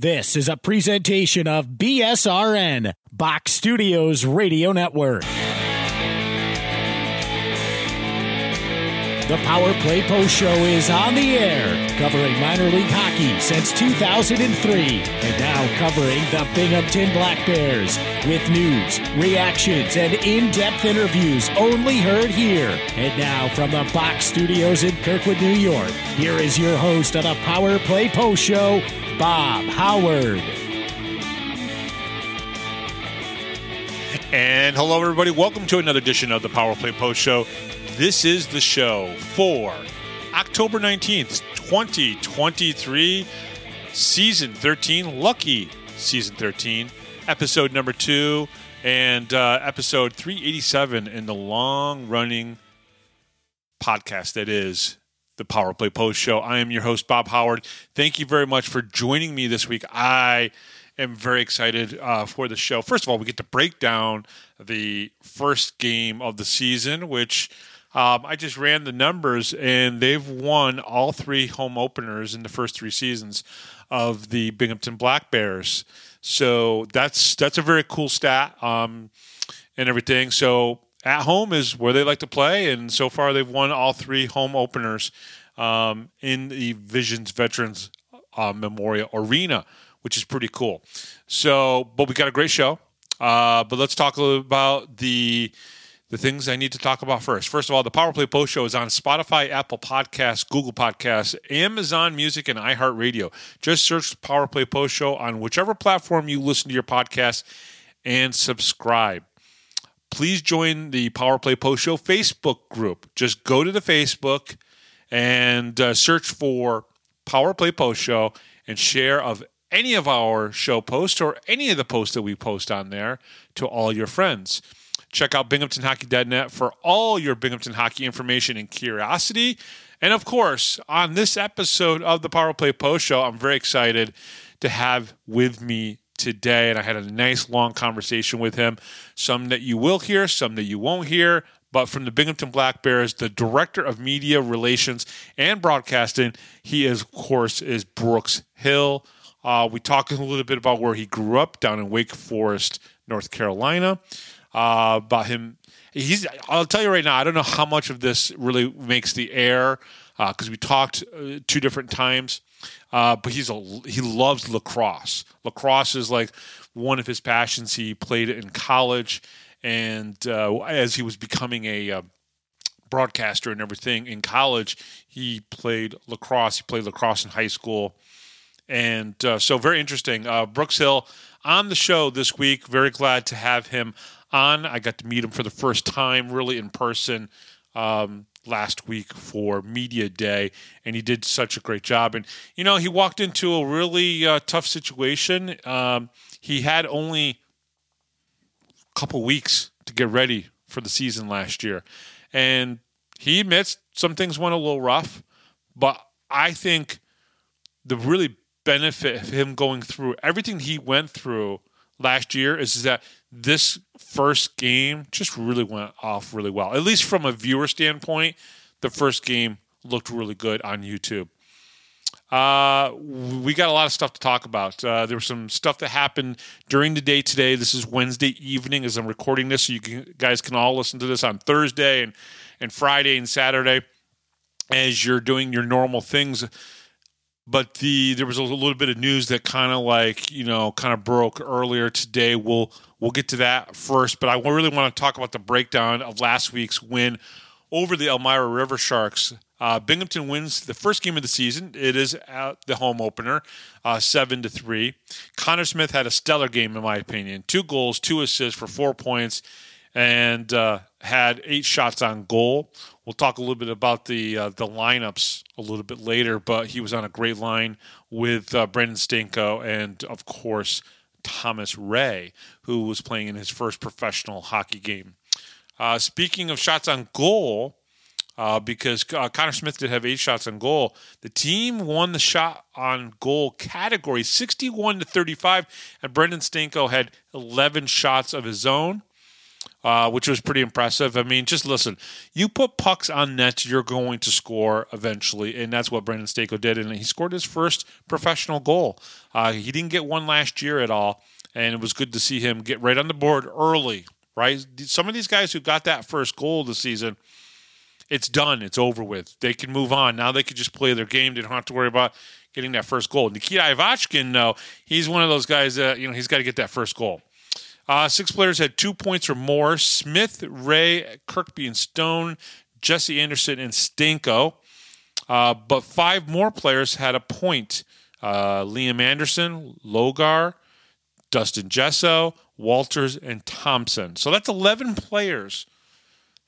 This is a presentation of BSRN, Box Studios Radio Network. The Power Play Post Show is on the air, covering minor league hockey since 2003, and now covering the Binghamton Black Bears with news, reactions, and in depth interviews only heard here. And now from the Box Studios in Kirkwood, New York, here is your host of the Power Play Post Show, Bob Howard. And hello, everybody. Welcome to another edition of the Power Play Post Show. This is the show for October 19th, 2023, season 13, lucky season 13, episode number two, and uh, episode 387 in the long running podcast that is the Power Play Post Show. I am your host, Bob Howard. Thank you very much for joining me this week. I am very excited uh, for the show. First of all, we get to break down the first game of the season, which um, I just ran the numbers, and they've won all three home openers in the first three seasons of the Binghamton Black Bears. So that's that's a very cool stat um, and everything. So at home is where they like to play, and so far they've won all three home openers um, in the Visions Veterans uh, Memorial Arena, which is pretty cool. So, but we got a great show. Uh, but let's talk a little about the the things I need to talk about first. First of all, the Power Play Post Show is on Spotify, Apple Podcasts, Google Podcasts, Amazon Music, and iHeartRadio. Just search Power Play Post Show on whichever platform you listen to your podcast and subscribe. Please join the Power Play Post Show Facebook group. Just go to the Facebook and uh, search for Power Play Post Show and share of any of our show posts or any of the posts that we post on there to all your friends. Check out binghamtonhockey.net for all your Binghamton hockey information and curiosity. And of course, on this episode of the Power Play Post Show, I'm very excited to have with me today. And I had a nice long conversation with him. Some that you will hear, some that you won't hear. But from the Binghamton Black Bears, the director of media relations and broadcasting, he is, of course, is Brooks Hill. Uh, we talked a little bit about where he grew up down in Wake Forest, North Carolina uh, about him. He's. I'll tell you right now. I don't know how much of this really makes the air because uh, we talked uh, two different times. Uh, but he's a he loves lacrosse. Lacrosse is like one of his passions. He played it in college, and uh, as he was becoming a broadcaster and everything in college, he played lacrosse. He played lacrosse in high school, and uh, so very interesting. Uh, Brooks Hill on the show this week. Very glad to have him on. I got to meet him for the first time, really in person, um, last week for Media Day, and he did such a great job. And you know, he walked into a really uh, tough situation. Um, he had only a couple weeks to get ready for the season last year, and he admits some things went a little rough, but I think the really benefit of him going through everything he went through last year is that this first game just really went off really well. At least from a viewer standpoint, the first game looked really good on YouTube. Uh, we got a lot of stuff to talk about. Uh, there was some stuff that happened during the day today. This is Wednesday evening as I'm recording this, so you can, guys can all listen to this on Thursday and, and Friday and Saturday as you're doing your normal things but the there was a little bit of news that kind of like you know kind of broke earlier today. We'll we'll get to that first, but I really want to talk about the breakdown of last week's win over the Elmira River Sharks. Uh, Binghamton wins the first game of the season. It is at the home opener, uh, seven to three. Connor Smith had a stellar game, in my opinion. Two goals, two assists for four points, and uh, had eight shots on goal. We'll talk a little bit about the uh, the lineups a little bit later, but he was on a great line with uh, Brendan Stinko and, of course, Thomas Ray, who was playing in his first professional hockey game. Uh, speaking of shots on goal, uh, because uh, Connor Smith did have eight shots on goal. The team won the shot on goal category 61 to 35, and Brendan Stinko had 11 shots of his own. Uh, which was pretty impressive. I mean, just listen, you put pucks on net, you're going to score eventually, and that's what Brandon Stamkos did, and he scored his first professional goal. Uh, he didn't get one last year at all, and it was good to see him get right on the board early. Right, some of these guys who got that first goal this season it's done. It's over with. They can move on. Now they can just play their game. They don't have to worry about getting that first goal. Nikita Ivashkin, though, he's one of those guys that, you know, he's got to get that first goal. Uh, six players had two points or more Smith, Ray, Kirkby, and Stone, Jesse Anderson, and Stamkos. Uh, but five more players had a point uh, Liam Anderson, Logar, Dustin Jesso, Walters, and Thompson. So that's 11 players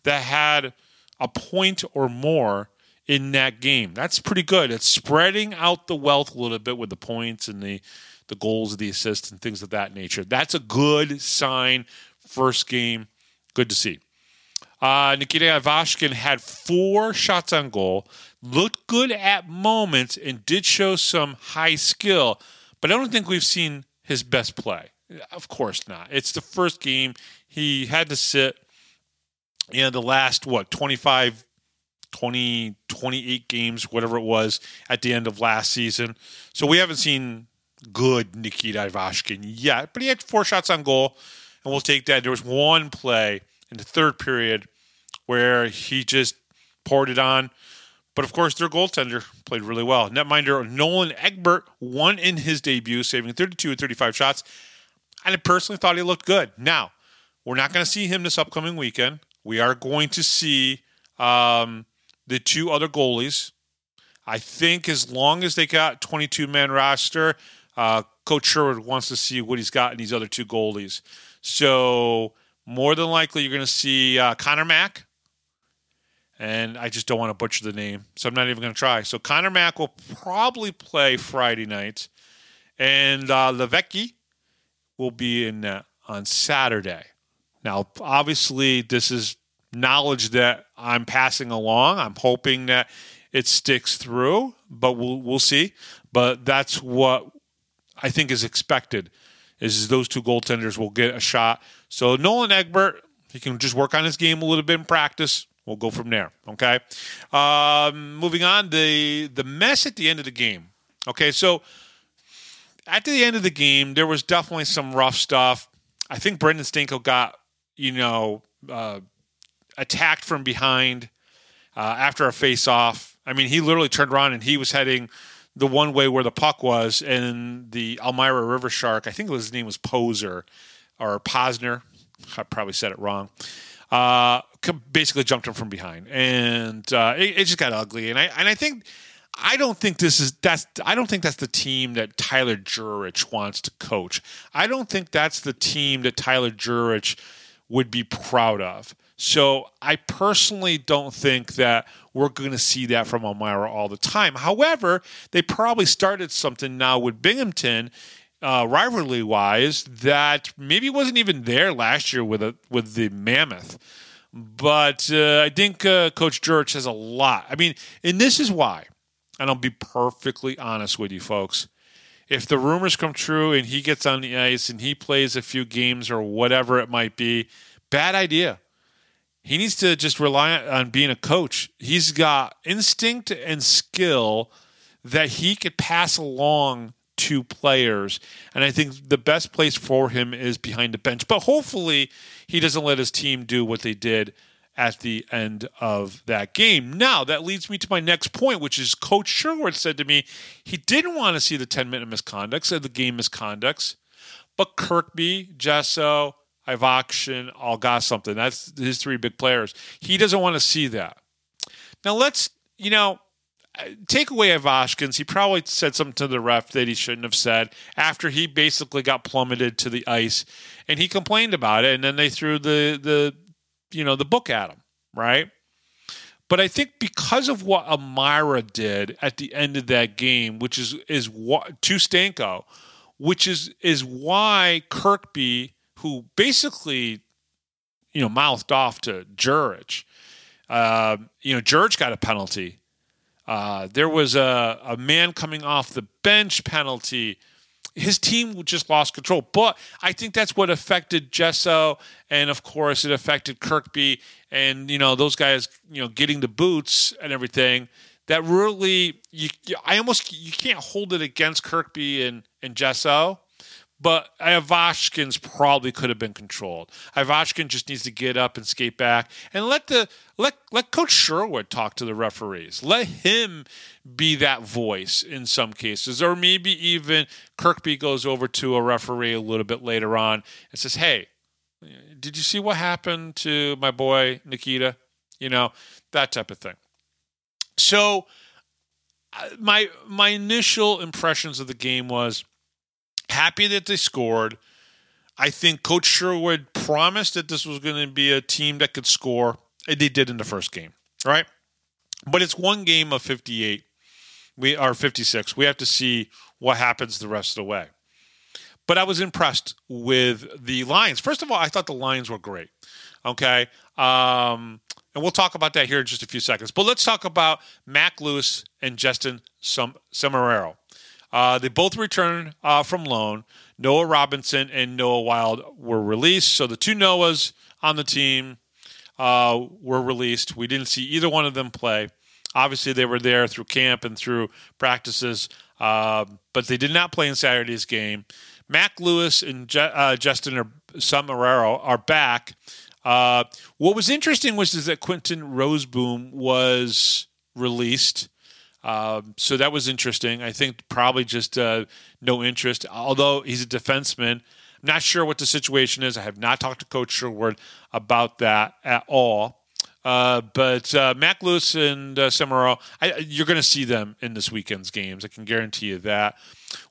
that had a point or more in that game. That's pretty good. It's spreading out the wealth a little bit with the points and the the goals, of the assists, and things of that nature. That's a good sign. First game, good to see. Uh, Nikita Ivashkin had four shots on goal, looked good at moments, and did show some high skill. But I don't think we've seen his best play. Of course not. It's the first game. He had to sit. in the last, what, 25 20, 28 games, whatever it was, at the end of last season. So we haven't seen good Nikita Ivashkin yet, but he had four shots on goal, and we'll take that. There was one play in the third period where he just poured it on. But of course, their goaltender played really well. Netminder Nolan Egbert won in his debut, saving 32 and 35 shots. And I personally thought he looked good. Now, we're not going to see him this upcoming weekend. We are going to see um, the two other goalies. I think as long as they got 22 man roster, uh, Coach Sherwood wants to see what he's got in these other two goalies. So more than likely, you're going to see uh, Connor Mack. And I just don't want to butcher the name, so I'm not even going to try. So Connor Mack will probably play Friday night, and uh, will be in uh, on Saturday. Now, obviously, this is knowledge that I'm passing along. I'm hoping that it sticks through, but we'll we'll see. But that's what I think is expected. Is those two goaltenders will get a shot. So Nolan Egbert, he can just work on his game a little bit in practice. We'll go from there. Okay. Um, moving on, the the mess at the end of the game. Okay, so at the end of the game, there was definitely some rough stuff. I think Brendan Stamkos got you know uh, attacked from behind uh, after a face off. I mean, he literally turned around and he was heading the one way where the puck was, and the Elmira River Shark, I think his name was Poser or Posner. I probably said it wrong. Uh, basically jumped him from behind, and uh, it, it, just got ugly. And I and I think I don't think this is that's I don't think that's the team that Tyler Jurich wants to coach. I don't think that's the team that Tyler Jurich would be proud of. So I personally don't think that we're going to see that from Elmira all the time. However, they probably started something now with Binghamton, uh, rivalry wise, that maybe wasn't even there last year with a, with the Mammoth. But uh, I think uh, Coach Jurich has a lot. I mean, and this is why, and I'll be perfectly honest with you folks. If the rumors come true and he gets on the ice and he plays a few games or whatever it might be, bad idea he needs to just rely on being a coach. He's got instinct and skill that he could pass along to players. And I think the best place for him is behind the bench. But hopefully, he doesn't let his team do what they did at the end of that game. Now, that leads me to my next point, which is Coach Sherwood said to me he didn't want to see the 10 minute misconducts or the game misconducts, but Kirkby, Jesso, Ivashkin all got something. That's his three big players. He doesn't want to see that. Now let's, you know, take away Ivashkin's. He probably said something to the ref that he shouldn't have said after he basically got plummeted to the ice, and he complained about it. And then they threw the the you know the book at him, right? But I think because of what Elmira did at the end of that game, which is is what to Stanko, which is is why Kirkby who basically, you know, mouthed off to Jurich. Uh, you know, Jurich got a penalty. Uh, there was a, a man coming off the bench penalty. his team just lost control. But I think that's what affected Gesso, and of course, it affected Kirkby, and you know those guys, you know, getting the boots and everything. That really, you, I almost you can't hold it against Kirkby and and Gesso but Ivashkin's probably could have been controlled. Ivashkin just needs to get up and skate back and let the let let Coach Sherwood talk to the referees. Let him be that voice in some cases, or maybe even Kirkby goes over to a referee a little bit later on and says, "Hey, did you see what happened to my boy Nikita? You know that type of thing." So, uh, my my initial impressions of the game was happy that they scored. I think Coach Sherwood promised that this was going to be a team that could score. And they did in the first game, right? But it's one game of 58. We are 56. We have to see what happens the rest of the way. But I was impressed with the Lions. First of all, I thought the Lions were great. Okay. Um, and we'll talk about that here in just a few seconds. But let's talk about Mac Lewis and Justin Sommerauer. Uh, they both returned uh, from loan. Noah Robinson and Noah Wild were released. So the two Noahs on the team uh, were released. We didn't see either one of them play. Obviously, they were there through camp and through practices, uh, but they did not play in Saturday's game. Mac Lewis and Je- uh, Justin Sommerauer are back. Uh, what was interesting was is that Quentin Roseboom was released. Um, so that was interesting. I think probably just uh, no interest, although he's a defenseman. I'm not sure what the situation is. I have not talked to Coach Sherwood about that at all. Uh, but uh, Mac Lewis and uh, Samaro, you're going to see them in this weekend's games. I can guarantee you that.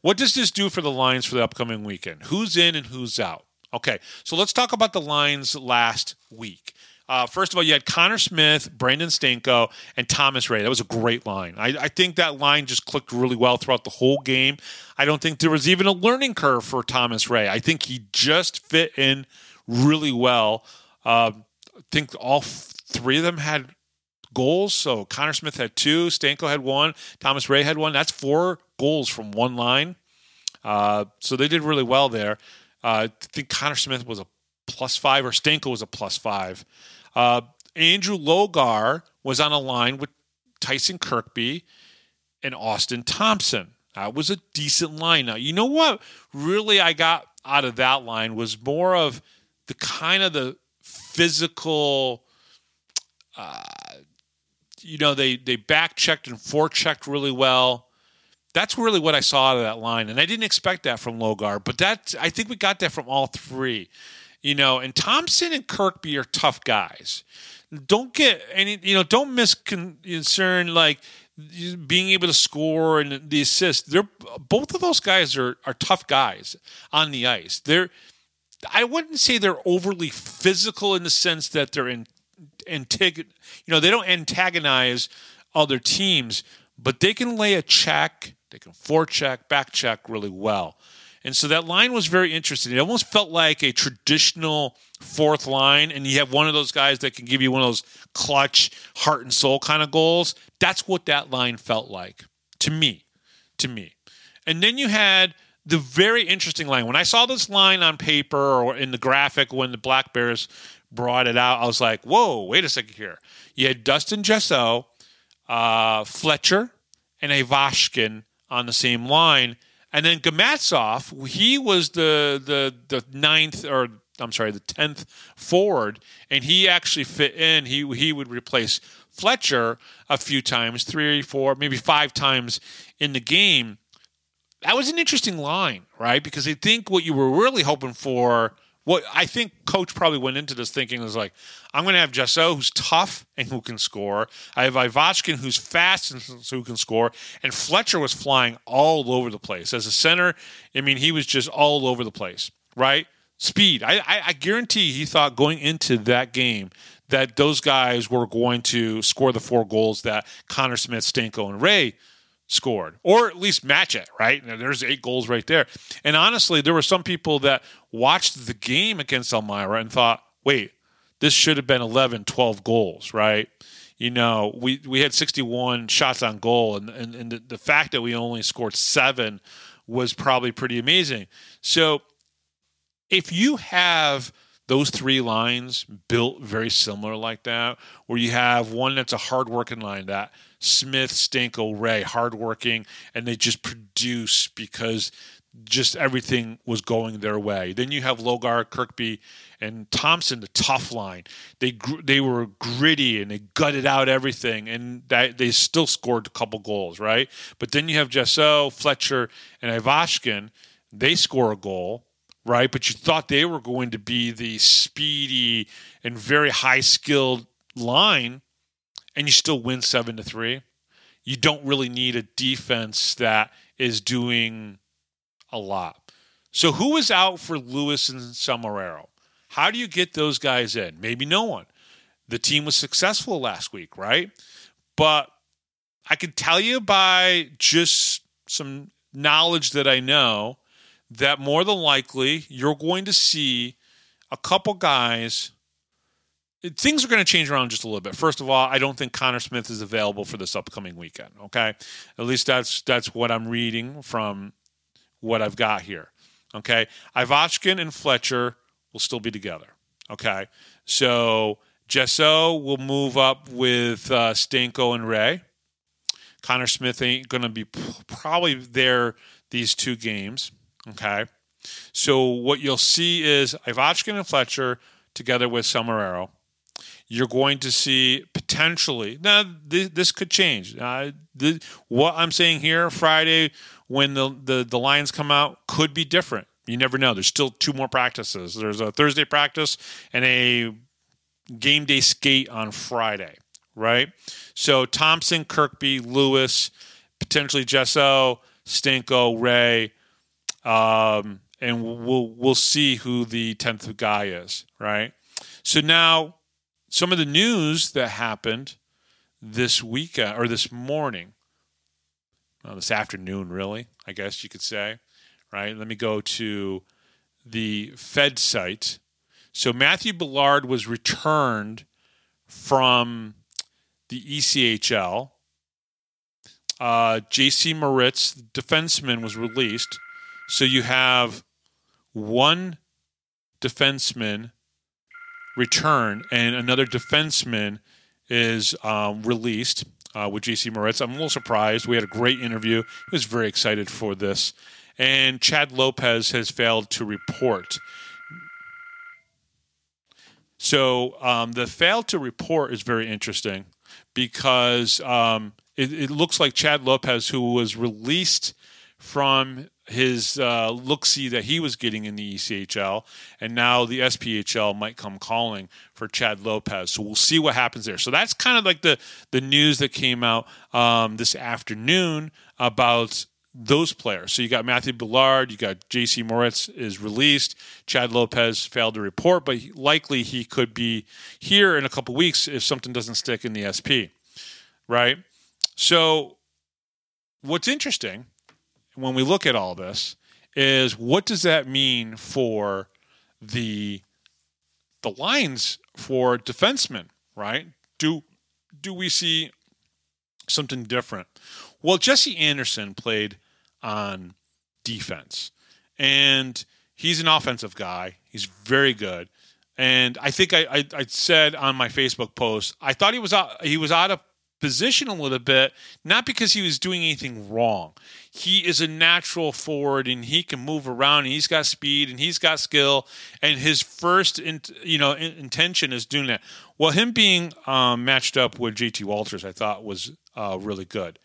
What does this do for the lines for the upcoming weekend? Who's in and who's out? Okay, so let's talk about the lines last week. Uh, first of all, you had Connor Smith, Brandon Stanko, and Thomas Ray. That was a great line. I, I, think that line just clicked really well throughout the whole game. I don't think there was even a learning curve for Thomas Ray. I think he just fit in really well. Uh, I think all three of them had goals. So Connor Smith had two, Stanko had one, Thomas Ray had one. That's four goals from one line. Uh, so they did really well there. Uh, I think Connor Smith was a plus five, or Stanko was a plus five. Uh, Andrew Logar was on a line with Tyson Kirkby and Austin Thompson. That was a decent line. Now, you know what really I got out of that line was more of the kind of the physical. Uh, you know, they they back checked and forechecked really well. That's really what I saw out of that line, and I didn't expect that from Logar. But that I think we got that from all three. You know, and Thompson and Kirkby are tough guys. Don't get any, you know, don't misconcern like being able to score and the assist. They're both of those guys are are tough guys on the ice. They're I wouldn't say they're overly physical in the sense that they're in antig- you know, they don't antagonize other teams, but they can lay a check, they can forecheck, back check really well. And so that line was very interesting. It almost felt like a traditional fourth line, and you have one of those guys that can give you one of those clutch, heart and soul kind of goals. That's what that line felt like to me. To me. And then you had the very interesting line. When I saw this line on paper or in the graphic when the Black Bears brought it out, I was like, whoa, wait a second here. You had Dustin Gesso, uh, Fletcher, and Ivashkin on the same line and then Gamatsov, he was the the the ninth or I'm sorry, the tenth forward, and he actually fit in. He he would replace Fletcher a few times, three, four, maybe five times in the game. That was an interesting line, right? Because I think what you were really hoping for what I think coach probably went into this thinking was like, I'm going to have Gesso who's tough and who can score. I have Ivashkin who's fast and who can score. And Fletcher was flying all over the place as a center. I mean, he was just all over the place, right? Speed. I, I, I guarantee he thought going into that game that those guys were going to score the four goals that Connor Smith, Stanko, and Ray scored, or at least match it, right? Now, there's eight goals right there. And honestly, there were some people that watched the game against Elmira and thought, wait, this should have been 11, 12 goals, right? You know, we, we had 61 shots on goal, and, and, and the, the fact that we only scored seven was probably pretty amazing. So if you have those three lines built very similar like that, where you have one that's a hard working line that Smith, Stanko, Ray, hardworking, and they just produce because just everything was going their way. Then you have Logar, Kirkby, and Thompson, the tough line. They they were gritty and they gutted out everything, and that, they still scored a couple goals, right? But then you have Jousseau, Fletcher, and Ivashkin. They score a goal right? But you thought they were going to be the speedy and very high skilled line, and you still win seven to three. You don't really need a defense that is doing a lot. So who is out for Lewis and Sommerero? How do you get those guys in? Maybe no one. The team was successful last week, right? But I can tell you by just some knowledge that I know that more than likely you're going to see a couple guys. Things are going to change around just a little bit. First of all, I don't think Connor Smith is available for this upcoming weekend. Okay, at least that's that's what I'm reading from what I've got here. Okay, Ivashkin and Fletcher will still be together. Okay, so Jousseau will move up with uh, Stanko and Ray. Connor Smith ain't going to be probably there these two games. Okay. So what you'll see is Ivashkin and Fletcher together with Sommerero. You're going to see potentially now this, this could change. Uh, the, what I'm saying here Friday when the, the the Lions come out could be different. You never know. There's still two more practices. There's a Thursday practice and a game day skate on Friday, right? So Thompson, Kirkby, Lewis, potentially Jousseau, Stinko, Ray, um, and we'll we'll see who the tenth guy is, right? So now, some of the news that happened this weekend or this morning, well, this afternoon, really, I guess you could say, right? Let me go to the Fed site. So Matthew Ballard was returned from the ECHL. Uh, J.C. Moritz, defenseman, was released. So you have one defenseman return and another defenseman is um, released uh, with JC Moritz. I'm a little surprised. We had a great interview. He was very excited for this. And Chad Lopez has failed to report. So um, the failed to report is very interesting because um, it, it, looks like Chad Lopez, who was released from his uh, look see that he was getting in the ECHL, and now the SPHL might come calling for Chad Lopez. So we'll see what happens there. So that's kind of like the the news that came out um, this afternoon about those players. So you got Matthew Billard, you got J.C. Moritz is released. Chad Lopez failed to report, but likely he could be here in a couple weeks if something doesn't stick in the SP, right? So what's interesting when we look at all this is what does that mean for the the lines for defensemen, right? Do do we see something different? Well, Jesse Anderson played on defense, and he's an offensive guy. He's very good, and I think I, I, I said on my Facebook post I thought he was out, he was out of position a little bit, not because he was doing anything wrong. He is a natural forward and he can move around. And he's got speed and he's got skill. And his first, in, you know, in, intention is doing that. Well, him being um, matched up with JT Walters, I thought was uh, really good.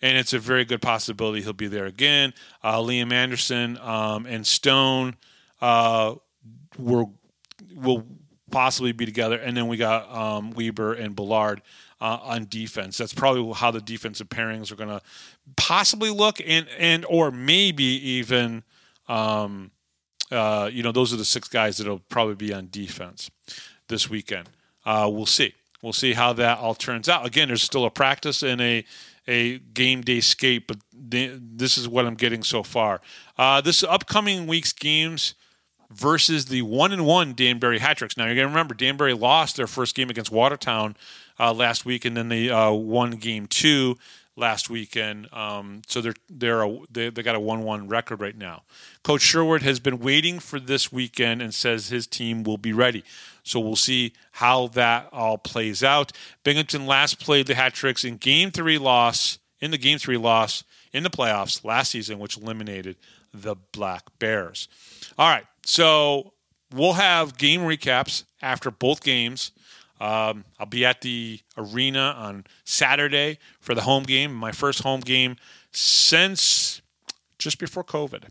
And it's a very good possibility he'll be there again. Uh, Liam Anderson um, and Stone uh, were will possibly be together. And then we got um, Weber and Ballard uh, on defense. That's probably how the defensive pairings are going to possibly look, and and or maybe even, um, uh, you know, those are the six guys that'll probably be on defense this weekend. Uh, we'll see. We'll see how that all turns out. Again, there's still a practice and a a game day skate, but this is what I'm getting so far. Uh, this upcoming week's games versus the one and one Danbury Hat-Tricks. Now you're going to remember Danbury lost their first game against Watertown uh, last week, and then they uh, won game two last weekend. Um, so they're they're a, they they got a one one record right now. Coach Sherwood has been waiting for this weekend and says his team will be ready. So we'll see how that all plays out. Binghamton last played the Hat Tricks in Game Three loss in the Game Three loss in the playoffs last season, which eliminated the Black Bears. All right, so we'll have game recaps after both games. Um, I'll be at the arena on Saturday for the home game, my first home game since just before COVID.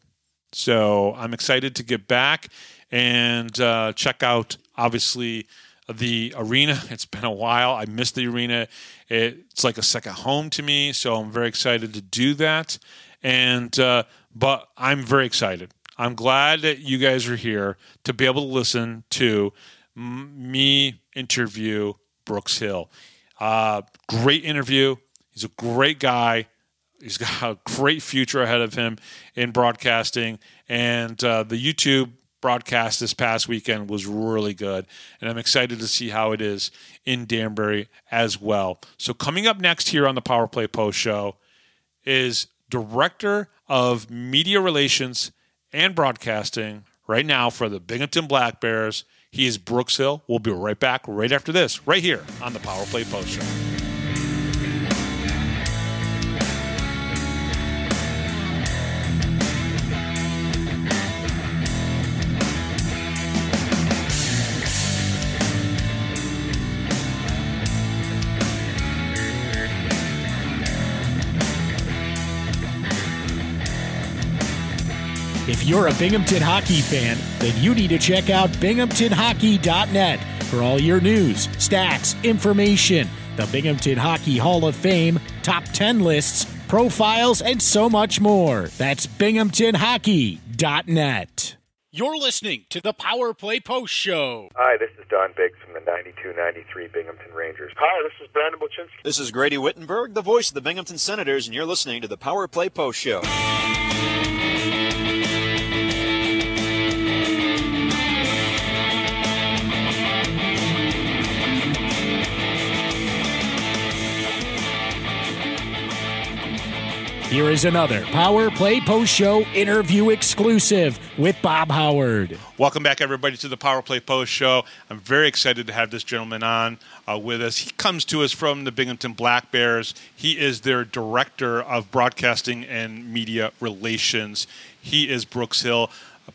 So I'm excited to get back and uh, check out, obviously, the arena. It's been a while. I missed the arena. It's like a second home to me. So I'm very excited to do that. And, uh, but I'm very excited. I'm glad that you guys are here to be able to listen to me interview Brooks Hill. Uh, great interview. He's a great guy. He's got a great future ahead of him in broadcasting. And uh, the YouTube broadcast this past weekend was really good. And I'm excited to see how it is in Danbury as well. So, coming up next here on the Power Play Post Show is Director of Media Relations and Broadcasting right now for the Binghamton Black Bears. He is Brooks Hill. We'll be right back right after this, right here on the Power Play Post Show. You're a Binghamton hockey fan, then you need to check out binghamtonhockey.net for all your news, stats, information, the Binghamton Hockey Hall of Fame, top 10 lists, profiles, and so much more. That's binghamtonhockey.net. You're listening to the Power Play Post Show. Hi, this is Don Biggs from the 92-93 Binghamton Rangers. Hi, this is Brandon Buchinski. This is Grady Wittenberg, the voice of the Binghamton Senators, and you're listening to the Power Play Post Show. Here is another Power Play Post Show interview exclusive with Bob Howard. Welcome back, everybody, to the Power Play Post Show. I'm very excited to have this gentleman on uh, with us. He comes to us from the Binghamton Black Bears. He is their director of broadcasting and media relations. He is Brooks Hill.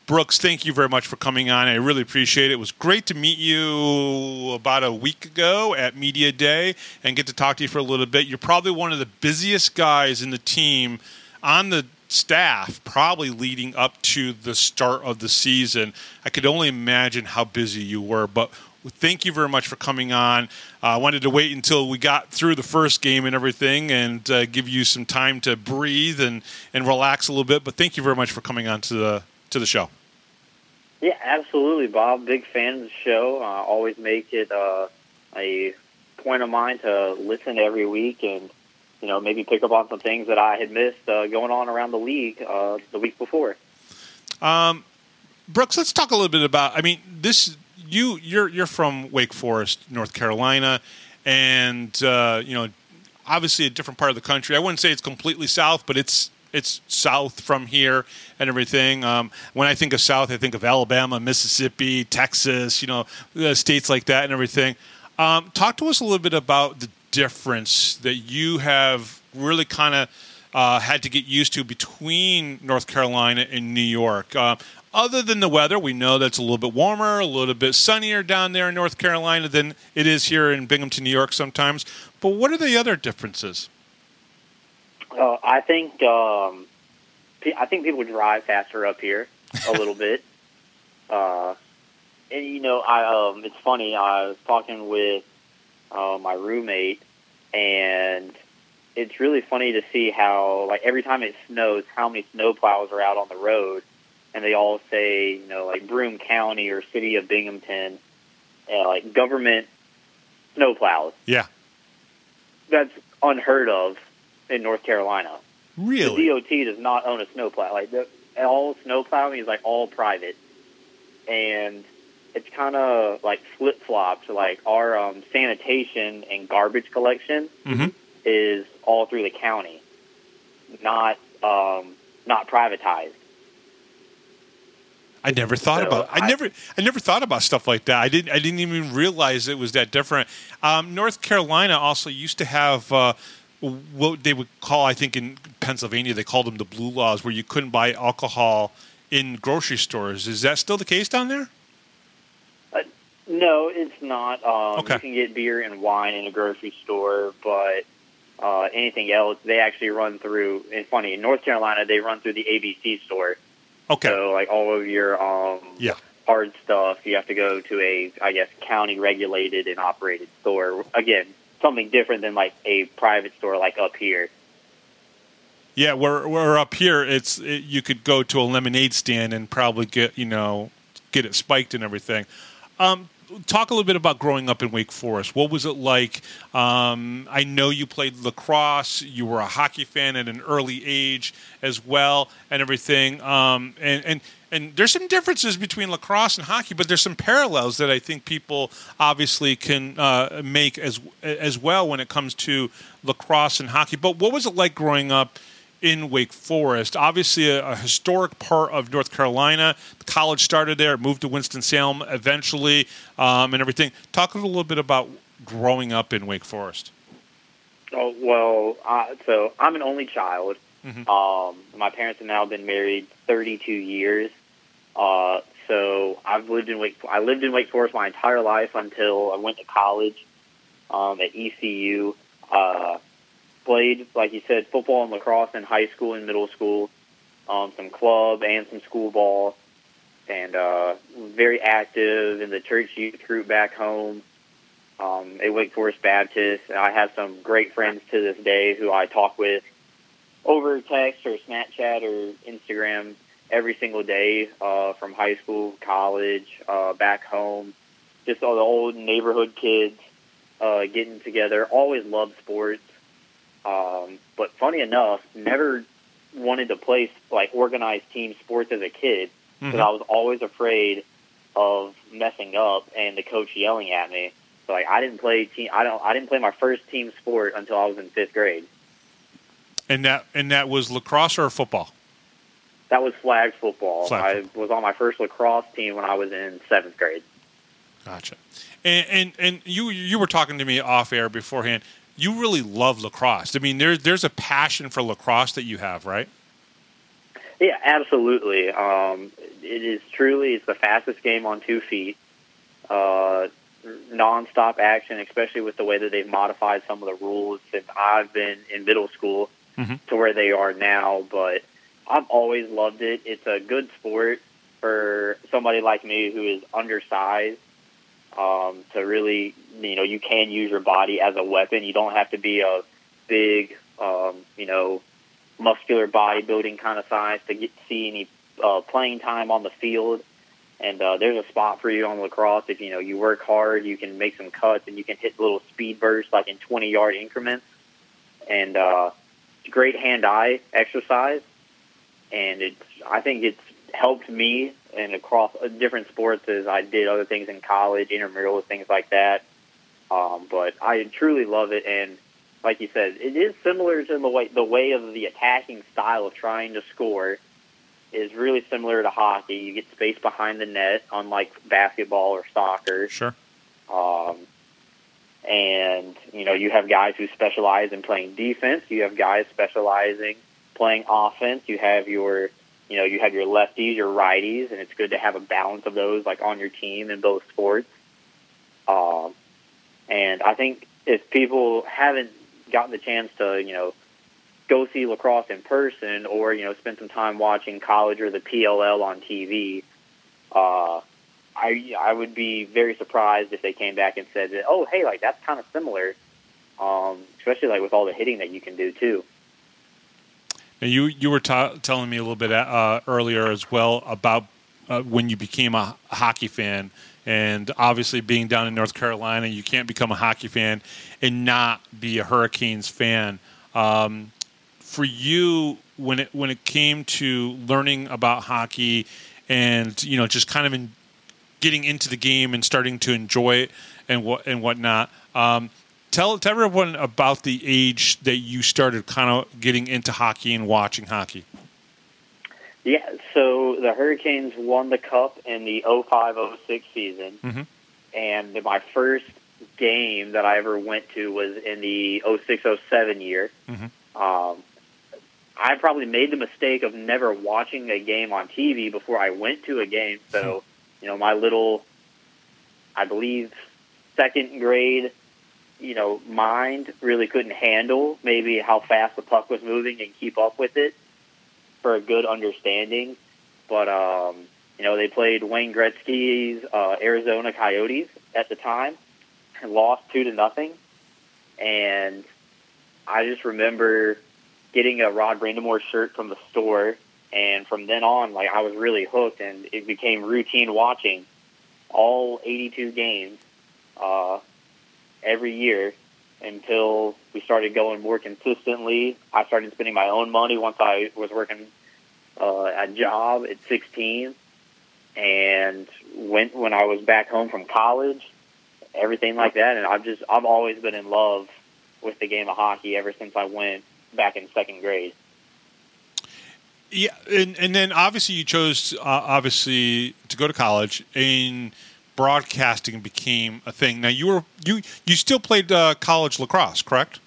Brooks, thank you very much for coming on. I really appreciate it. It was great to meet you about a week ago at Media Day and get to talk to you for a little bit. You're probably one of the busiest guys in the team on the staff, probably leading up to the start of the season. I could only imagine how busy you were, but thank you very much for coming on. Uh, I wanted to wait until we got through the first game and everything and uh, give you some time to breathe and, and relax a little bit. But thank you very much for coming on to the to the show. Yeah, absolutely, Bob. Big fan of the show. Uh, always make it uh, a point of mine to listen every week and you know maybe pick up on some things that I had missed uh, going on around the league uh, the week before. Um, Brooks, let's talk a little bit about. I mean, this you you're you're from Wake Forest, North Carolina, and uh, you know obviously a different part of the country. I wouldn't say it's completely south, but it's it's south from here and everything. Um, when I think of south, I think of Alabama, Mississippi, Texas, you know, uh, states like that and everything. Um, talk to us a little bit about the difference that you have really kind of uh, had to get used to between North Carolina and New York. Uh, other than the weather, we know that's a little bit warmer, a little bit sunnier down there in North Carolina than it is here in Binghamton, New York sometimes. But what are the other differences? Uh, I think um, I think people drive faster up here a little bit. Uh, and you know, I um, it's funny. I was talking with uh, my roommate, and it's really funny to see how like every time it snows, how many snowplows are out on the road, and they all say you know like Broome County or City of Binghamton, uh, like government snowplows. Yeah, that's unheard of in North Carolina. Really? The DOT does not own a snowplow. Like the, all snowplowing is like all private, and it's kind of like flip flops. Like our um, sanitation and garbage collection mm-hmm. is all through the county, not um, not privatized. I never thought So, about. I, I- never. I never thought about stuff like that. I didn't. I didn't even realize it was that different. Um, North Carolina also used to have uh, what they would call, I think, in Pennsylvania, they called them the blue laws, where you couldn't buy alcohol in grocery stores. Is that still the case down there? No, it's not. Um, Okay. You can get beer and wine in a grocery store, but uh, anything else, they actually run through. And funny, in North Carolina, they run through the ABC store. Okay. So, like all of your um, Yeah. hard stuff, you have to go to a, I guess, county regulated and operated store. Again, something different than like a private store like up here. Yeah, we're we're up here. It's it, you could go to a lemonade stand and probably get you know get it spiked and everything. Um, talk a little bit about growing up in Wake Forest. What was it like? Um, I know you played lacrosse. You were a hockey fan at an early age as well, and everything. Um, and and and there's some differences between lacrosse and hockey, but there's some parallels that I think people obviously can uh, make as as well when it comes to lacrosse and hockey. But what was it like growing up? in Wake Forest. Obviously, a, a historic part of North Carolina. The college started there, moved to Winston-Salem eventually, um, and everything. Talk a little bit about growing up in Wake Forest. Oh well, uh, so I'm an only child. Mhm. Um, my parents have now been married 32 years. Uh, so I've lived in Wake. I lived in Wake Forest my entire life until I went to college um, at ECU. Uh, played, like you said, football and lacrosse in high school and middle school. Um, some club and some school ball, and uh, very active in the church youth group back home um, at Wake Forest Baptist. And I have some great friends to this day who I talk with over text or Snapchat or Instagram every single day uh, from high school, college, uh, back home. Just all the old neighborhood kids uh, getting together. Always loved sports. Um, but funny enough, never wanted to play like organized team sports as a kid because I was always afraid of messing up and the coach yelling at me. So like I didn't play team. I don't. I didn't play my first team sport until I was in fifth grade. And that and that was lacrosse or football. That was flag football. Flag I was on my first lacrosse team when I was in seventh grade. Gotcha. And and, and you you were talking to me off air beforehand. You really love lacrosse. I mean, there's there's a passion for lacrosse that you have, right? Yeah, absolutely. Um, it is truly it's the fastest game on two feet. Uh, nonstop action, especially with the way that they've modified some of the rules since I've been in middle school Mhm. to where they are now. But I've always loved it. It's a good sport for somebody like me who is undersized. Um, to really, you know, you can use your body as a weapon. You don't have to be a big, um, you know, muscular bodybuilding kind of size to get see any uh, playing time on the field. And uh, there's a spot for you on lacrosse if you know you work hard. You can make some cuts and you can hit little speed bursts like in 20 yard increments. And uh, it's great hand-eye exercise, and it's I think it's helped me and across uh, different sports as I did other things in college, intramural things like that. Um, but I truly love it, and like you said, it is similar to the way the way of the attacking style of trying to score is really similar to hockey. You get space behind the net, unlike basketball or soccer. Sure. Um, and you know, you have guys who specialize in playing defense. You have guys specializing playing offense. You have your, you know, you have your lefties, your righties, and it's good to have a balance of those, like on your team in both sports. Um, and I think if people haven't gotten the chance to, you know, go see lacrosse in person, or you know, spend some time watching college or the PLL on TV, uh, I I would be very surprised if they came back and said that, oh, hey, like that's kind of similar, um, especially like with all the hitting that you can do too. And you you were ta telling me a little bit uh, earlier as well about uh, when you became a hockey fan, and obviously being down in North Carolina, you can't become a hockey fan and not be a Hurricanes fan. Um, for you, when it when it came to learning about hockey, and you know just kind of in, getting into the game and starting to enjoy it and what and whatnot. Um, tell tell everyone about the age that you started kind of getting into hockey and watching hockey. Yeah, so the Hurricanes won the cup in the 05-06 season, Mhm. and my first game that I ever went to was in the 06-07 year. Mhm. Um, I probably made the mistake of never watching a game on TV before I went to a game. So, you know, my little, I believe, second grade, you know, mind really couldn't handle maybe how fast the puck was moving and keep up with it for a good understanding. But, um, you know, they played Wayne Gretzky's uh, Arizona Coyotes at the time and lost two to nothing. And I just remember getting a Rod Brind'Amour shirt from the store, and from then on, like I was really hooked, and it became routine watching all 82 games uh, every year until we started going more consistently. I started spending my own money once I was working uh, a job at 16, and went when I was back home from college, everything like that. And I've just I've always been in love with the game of hockey ever since I went back in second grade. Yeah, and and then obviously you chose uh, obviously to go to college and broadcasting became a thing. Now you were you you still played uh, college lacrosse, correct?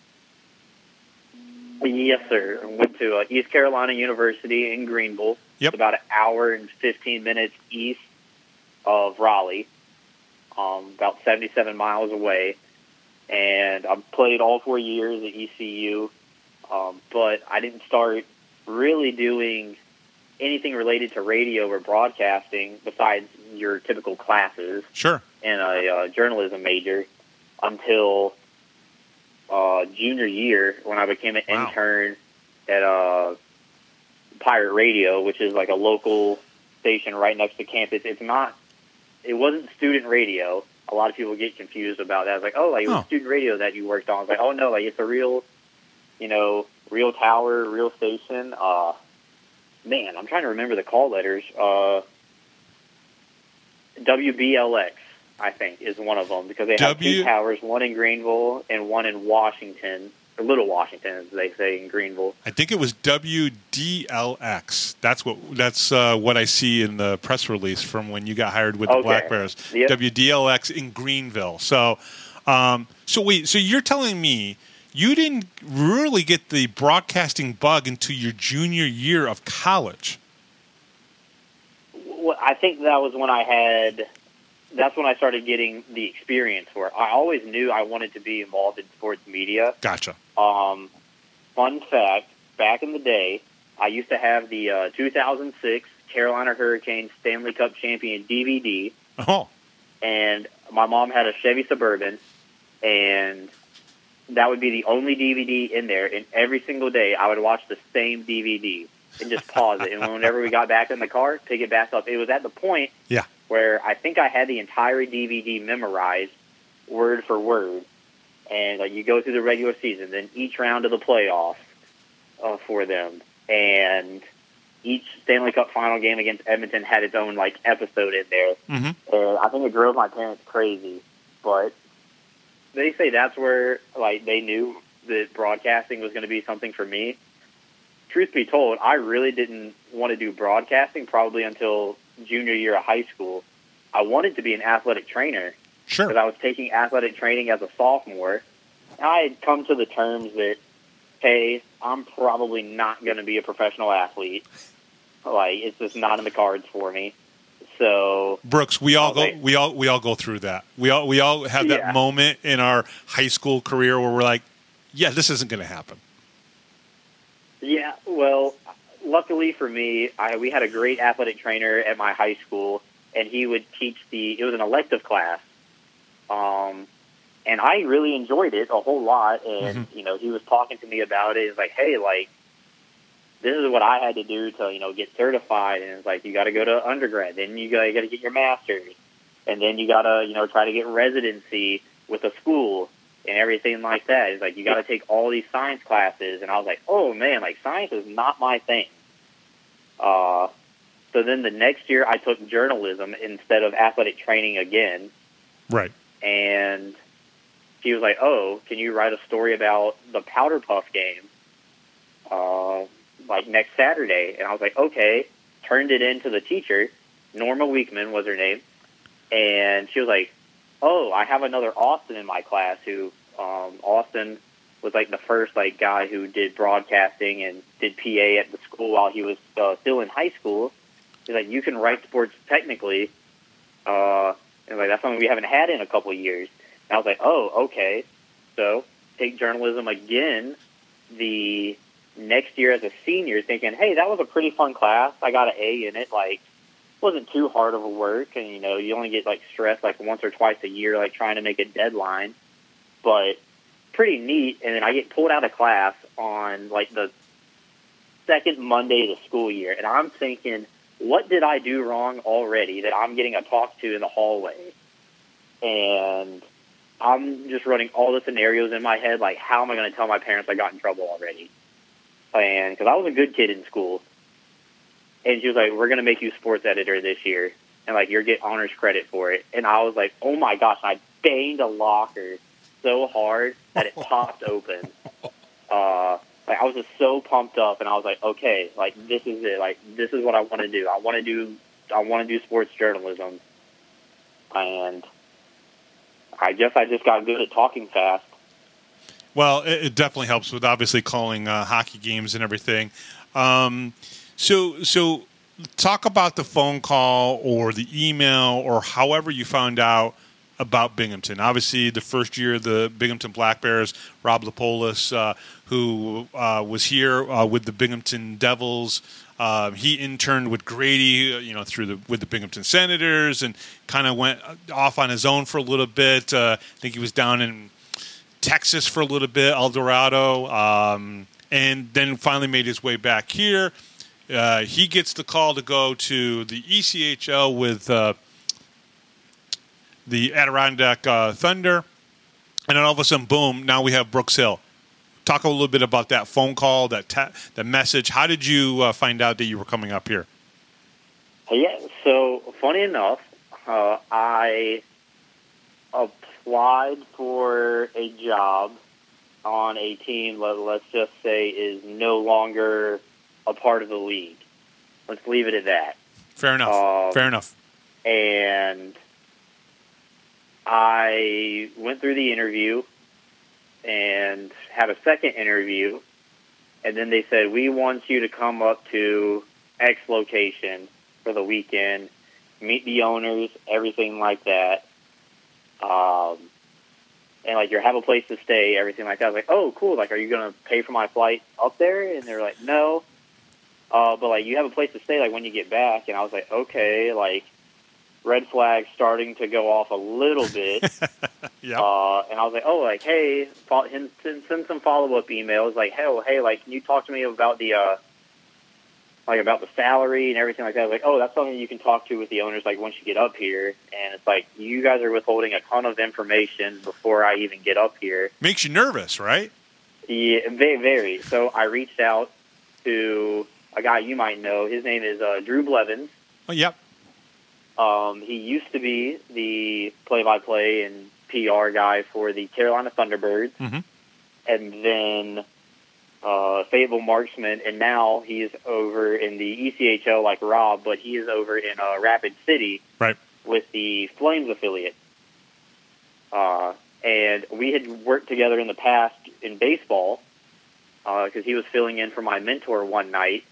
Yes, sir. I went to uh, East Carolina University in Greenville. Yep. It's about an hour and 15 minutes east of Raleigh, um, about 77 miles away. And I played all four years at ECU, um, but I didn't start really doing anything related to radio or broadcasting besides your typical classes Sure. And a uh, journalism major until uh, junior year when I became an Wow. intern at uh, Pirate Radio, which is like a local station right next to campus. It's not. It wasn't student radio. A lot of people get confused about that. It's like, oh, like it was Oh. student radio that you worked on. It's like, oh no, like it's a real, you know, real tower, real station. Uh, man, I'm trying to remember the call letters. Uh, WBLX, I think, is one of them because they have W- two towers, one in Greenville and one in Washington, or Little Washington, as they say in Greenville. I think it was WDLX. That's what that's uh, what I see in the press release from when you got hired with the Black Bears. Yep. WDLX in Greenville. So, um, so wait, so you're telling me you didn't really get the broadcasting bug until your junior year of college? Well, I think that was when I had. That's when I started getting the experience for it. I always knew I wanted to be involved in sports media. Gotcha. Um, fun fact: back in the day, I used to have the uh, 2006 Carolina Hurricanes Stanley Cup champion DVD, Oh, and my mom had a Chevy Suburban, and that would be the only DVD in there. And every single day, I would watch the same DVD and just pause it. And whenever we got back in the car, pick it back up. It was at the point Yeah. where I think I had the entire DVD memorized word for word. And like you go through the regular season, then each round of the playoffs uh, for them, and each Stanley Cup final game against Edmonton had its own like episode in there. Mhm. And I think it drove my parents crazy, but they say that's where like they knew that broadcasting was going to be something for me. Truth be told, I really didn't want to do broadcasting probably until junior year of high school. I wanted to be an athletic trainer sure. because I was taking athletic training as a sophomore. And I had come to the terms that, hey, I'm probably not going to be a professional athlete. Like it's just not in the cards for me. So Brooks, we all go we all we all go through that. We all we all have that Yeah. moment in our high school career where we're like, yeah, this isn't going to happen. Yeah, well, luckily for me, I, we had a great athletic trainer at my high school, and he would teach the. It was an elective class, um, and I really enjoyed it a whole lot. And you know, he was talking to me about it. He's like, "Hey, like, this is what I had to do to you know get certified." And it's like, you got to go to undergrad, then you got you to get your master's, and then you got to you know try to get residency with a school and everything like that. It's like you got to take all these science classes, and I was like, oh man, like science is not my thing. Uh, so then the next year I took journalism instead of athletic training again, Right. and she was like, "Oh, can you write a story about the Powder Puff game, uh, like next Saturday?" And I was like, "Okay." Turned it in to the teacher. Norma Weekman was her name, and she was like, "Oh, I have another Austin in my class who um, Austin was like the first like guy who did broadcasting and did PA at the school while he was uh, still in high school. He's like, you can write sports technically, uh, and like that's something we haven't had in a couple of years. And I was like, oh, okay. So take journalism again. The next year as a senior, thinking, hey, that was a pretty fun class. I got an A in it. Like, wasn't too hard of a work, and you know, you only get like stressed like once or twice a year, like trying to make a deadline. But pretty neat. And then I get pulled out of class on like the second Monday of the school year, and I'm thinking, what did I do wrong already that I'm getting a talk to in the hallway? And I'm just running all the scenarios in my head, like how am I going to tell my parents I got in trouble already? And because I was a good kid in school, and she was like, "We're going to make you sports editor this year." And like you're get honors credit for it, and I was like, "Oh my gosh!" I banged a locker so hard that it popped open. Uh, like I was just so pumped up, and I was like, okay, like this is it. Like this is what I want to do. I want to do. I want to do sports journalism, and I guess I just got good at talking fast. Well, it, it definitely helps with obviously calling uh, hockey games and everything. Um, so, so talk about the phone call or the email or however you found out about Binghamton. Obviously, the first year the Binghamton Black Bears, Rob Lapolis, uh, who uh, was here uh, with the Binghamton Devils. Uh, he interned with Grady, uh, you know, through the with the Binghamton Senators, and kind of went off on his own for a little bit. Uh, I think he was down in Texas for a little bit, El Dorado, um, and then finally made his way back here. he gets the call to go to the ECHL with the Adirondack uh, Thunder, and then all of a sudden, boom! Now we have Brooks Hill. Talk a little bit about that phone call, that the message. How did you uh, find out that you were coming up here? Yeah, so funny enough, uh, I applied for a job on a team. Let, let's just say is no longer a part of the league. Let's leave it at that. Fair enough. Um, Fair enough. And I went through the interview and had a second interview, and then they said, We want you to come up to X location for the weekend, meet the owners, everything like that. Um, and like you have a place to stay, everything like that. I was like, oh, cool. Like, are you gonna pay for my flight up there? And they're like, no. Uh, but like, you have a place to stay, like when you get back. And I was like, okay, like red flags starting to go off a little bit. yeah. Uh, and I was like, oh, like, hey, send, send some follow up emails. Like, hey, oh, hey, like, can you talk to me about the, uh, like, about the salary and everything like that? Like, oh, that's something you can talk to with the owners, like, once you get up here. And it's like, you guys are withholding a ton of information before I even get up here. Makes you nervous, right? Yeah, very, very. So I reached out to a guy you might know. His name is uh, Drew Blevins. Oh, yep. Um, he used to be the play-by-play and PR guy for the Carolina Thunderbirds, Mhm. and then uh, Fayetteville Marksmen, and now he's over in the ECHL like Rob, but he is over in uh, Rapid City Right. with the Flames affiliate. Uh, and we had worked together in the past in baseball because he was filling in for my mentor one night,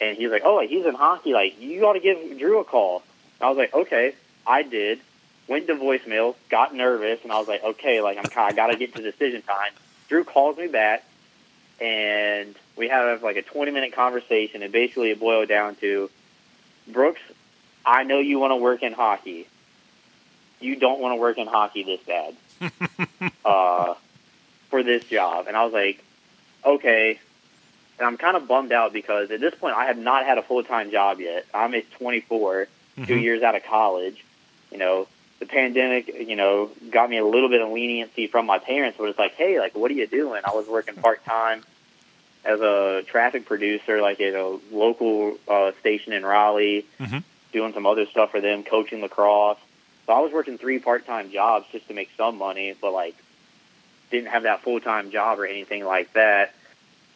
and he was like, "Oh, he's in hockey. Like, you ought to give Drew a call." And I was like, "Okay." I did. Went to voicemail, got nervous, and I was like, "Okay, like I'm kind, I got to get to decision time." Drew calls me back, and we have like a 20 minute conversation, and basically it boiled down to, Brooks, I know you want to work in hockey. You don't want to work in hockey this bad uh, for this job. And I was like, okay. And I'm kind of bummed out because at this point I have not had a full time job yet. I'm at 24, two Mhm. years out of college. You know, the pandemic, you know, got me a little bit of leniency from my parents, but it's like, hey, like, what are you doing? I was working part time as a traffic producer, like at a local uh, station in Raleigh, Mhm. doing some other stuff for them, coaching lacrosse. So I was working three part time jobs just to make some money, but like didn't have that full time job or anything like that.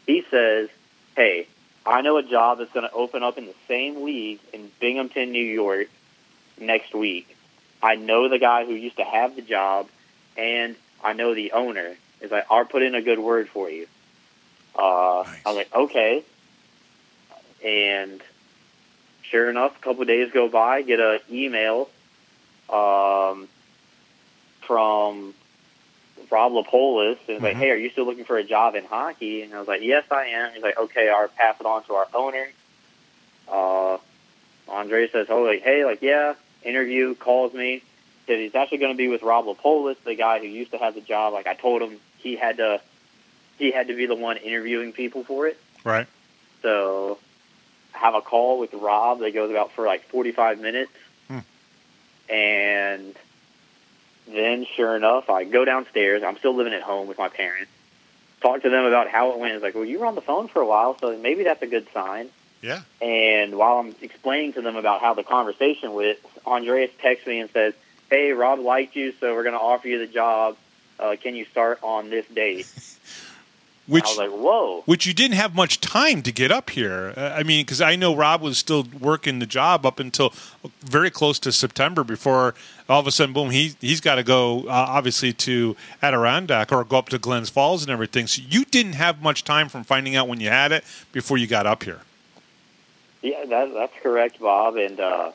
He says, "Hey, I know a job that's going to open up in the same league in Binghamton, New York, next week. I know the guy who used to have the job, and I know the owner. Is like, I'll put in a good word for you." Uh, Nice. I was like, "Okay," and sure enough, a couple of days go by, get a email um, from Rob Lapolis, and it's like. "Hey, are you still looking for a job in hockey?" And I was like, "Yes, I am." He's like, "Okay, I'll pass it on to our owner." Uh, Andre says, "Oh, like, hey, like, yeah." Interview calls me. Said he's actually going to be with Rob Lapolis, the guy who used to have the job. Like I told him, he had to, he had to be the one interviewing people for it. Right. So I have a call with Rob that goes about for like 45 minutes. Hmm. And then, sure enough, I go downstairs. I'm still living at home with my parents. Talk to them about how it went. It's like, well, you were on the phone for a while, so maybe that's a good sign. Yeah. And while I'm explaining to them about how the conversation went, Andreas texts me and says, hey, Rob liked you, so we're going to offer you the job. Uh, can you start on this date? Which I was like, whoa. which you didn't have much time to get up here. Uh, I mean, because I know Rob was still working the job up until very close to September before all of a sudden, boom, he he's got to go uh, obviously to Adirondack or go up to Glens Falls and everything. So you didn't have much time from finding out when you had it before you got up here. Yeah, that, that's correct, Bob. And uh,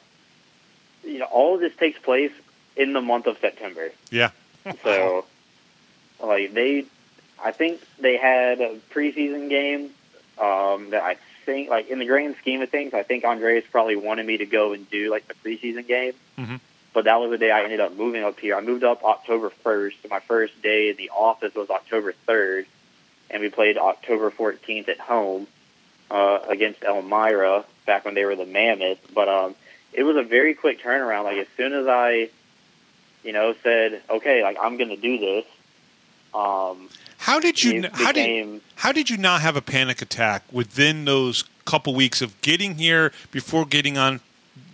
you know, all of this takes place in the month of September. Yeah. So, like they, I think they had a preseason game um, that I think, like in the grand scheme of things, I think Andreas probably wanted me to go and do like the preseason game. Mhm. But that was the day I ended up moving up here. I moved up October first. My first day in the office was October third, and we played October fourteenth at home uh, against Elmira back when they were the Mammoth. But um, it was a very quick turnaround. Like as soon as I, you know, said, okay, like I'm going to do this. Um, How did you? it How did? How did you not have a panic attack within those couple weeks of getting here before getting on,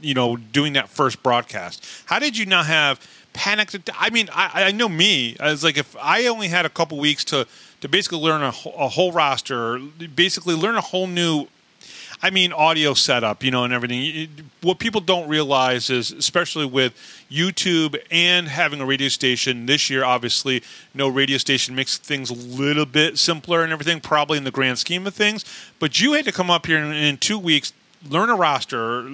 you know, doing that first broadcast? How did you not have panic? I mean, I, I know me. I was like, if I only had a couple weeks to to basically learn a, a whole roster, basically learn a whole new I mean, audio setup, you know, and everything. What people don't realize is, especially with YouTube and having a radio station this year, obviously, no radio station makes things a little bit simpler and everything, probably in the grand scheme of things. But you had to come up here in, in two weeks, learn a roster,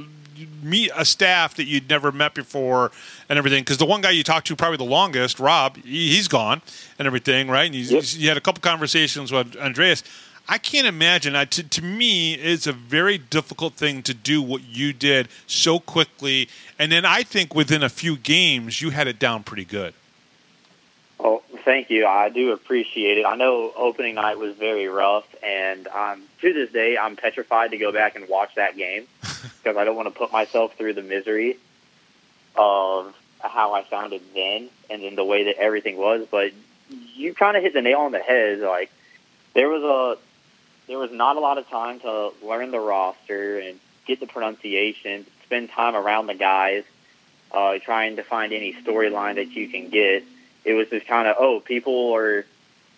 meet a staff that you'd never met before, and everything. Because the one guy you talked to probably the longest, Rob, he, he's gone and everything, right? And you, Yep. you had a couple conversations with Andreas. I can't imagine. I, to, to me, it's a very difficult thing to do what you did so quickly, and then I think within a few games you had it down pretty good. Oh, thank you. I do appreciate it. I know opening night was very rough, and um, to this day, I'm petrified to go back and watch that game because I don't want to put myself through the misery of how I sounded then and then the way that everything was. But you kind of hit the nail on the head. Like there was a there was not a lot of time to learn the roster and get the pronunciation, spend time around the guys, uh, trying to find any storyline that you can get it was just kind of oh people are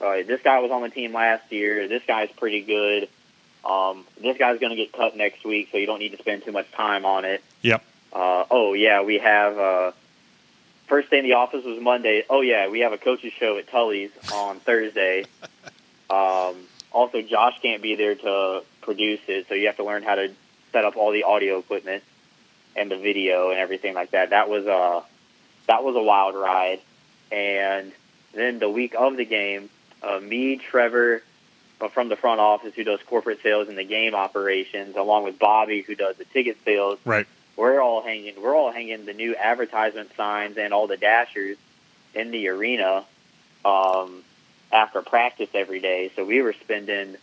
uh, this guy was on the team last year this guy's pretty good um, this guy's going to get cut next week so you don't need to spend too much time on it. Yep. uh, oh yeah we have uh, first day in the office was monday. Oh yeah we have a coaches show at tully's on thursday. Um, also josh can't be there to produce it so you have to learn how to set up all the audio equipment and the video and everything like that. That was uh that was a wild ride and then the week of the game, uh, me, Trevor, uh, from the front office who does corporate sales and the game operations, along with Bobby who does the ticket sales, Right. we're all hanging. We're all hanging the new advertisement signs and all the dashers in the arena um, after practice every day. So we were spending.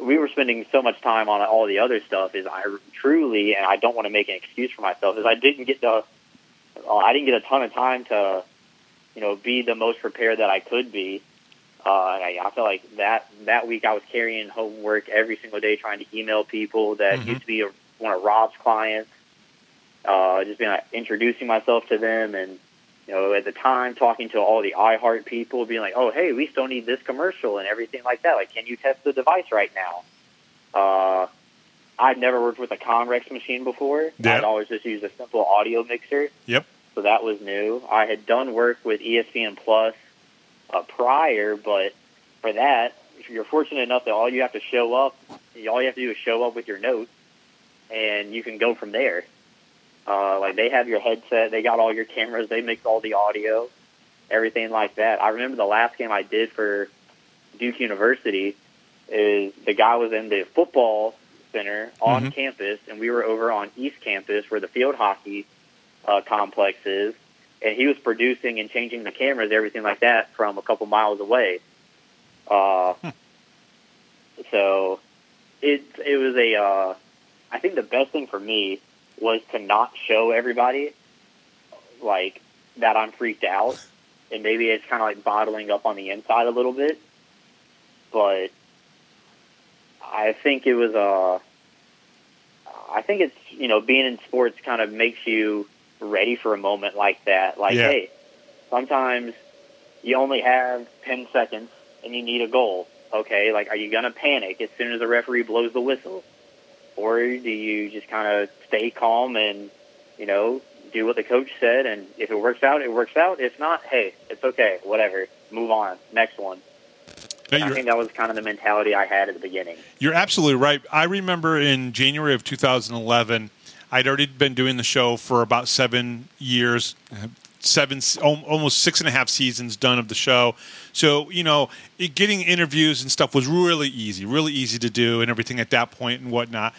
We were spending so much time on all the other stuff. Is I truly, and I don't want to make an excuse for myself, is I didn't get the, uh, I didn't get a ton of time to you know, be the most prepared that I could be. Uh, and I, I feel like that that week I was carrying homework every single day, trying to email people that Mhm. used to be a, one of Rob's clients. Uh, just being like, introducing myself to them and you know, at the time, talking to all the iHeart people, being like, "Oh, hey, we still need this commercial and everything like that. Like, can you test the device right now?" Uh, I'd never worked with a Comrex machine before. Yeah. I'd always just used a simple audio mixer. Yep. So that was new. I had done work with ESPN Plus uh, prior, but for that, if you're fortunate enough that all you have to show up, all you have to do is show up with your notes, and you can go from there. Uh, like they have your headset, they got all your cameras, they mix all the audio, everything like that. I remember the last game I did for Duke University is the guy was in the football center on Mhm. campus, and we were over on East Campus where the field hockey uh, complex is, and he was producing and changing the cameras, everything like that, from a couple miles away. Uh, So it it was a. Uh, I think the best thing for me was to not show everybody like that I'm freaked out, and maybe it's kind of like bottling up on the inside a little bit, but I think it was a. I think it's you know being in sports kind of makes you ready for a moment like that. Like, Yeah. hey, sometimes you only have ten seconds and you need a goal. Okay, like, are you gonna panic as soon as the referee blows the whistle, or do you just kind of stay calm and you know do what the coach said? And if it works out, it works out. If not, hey, it's okay. Whatever. Move on. Next one. I think that was kind of the mentality I had at the beginning. You're absolutely right. I remember in January of 2011, I'd already been doing the show for about seven years, seven, almost six and a half seasons done of the show. So, you know, it, getting interviews and stuff was really easy, really easy to do and everything at that point and whatnot.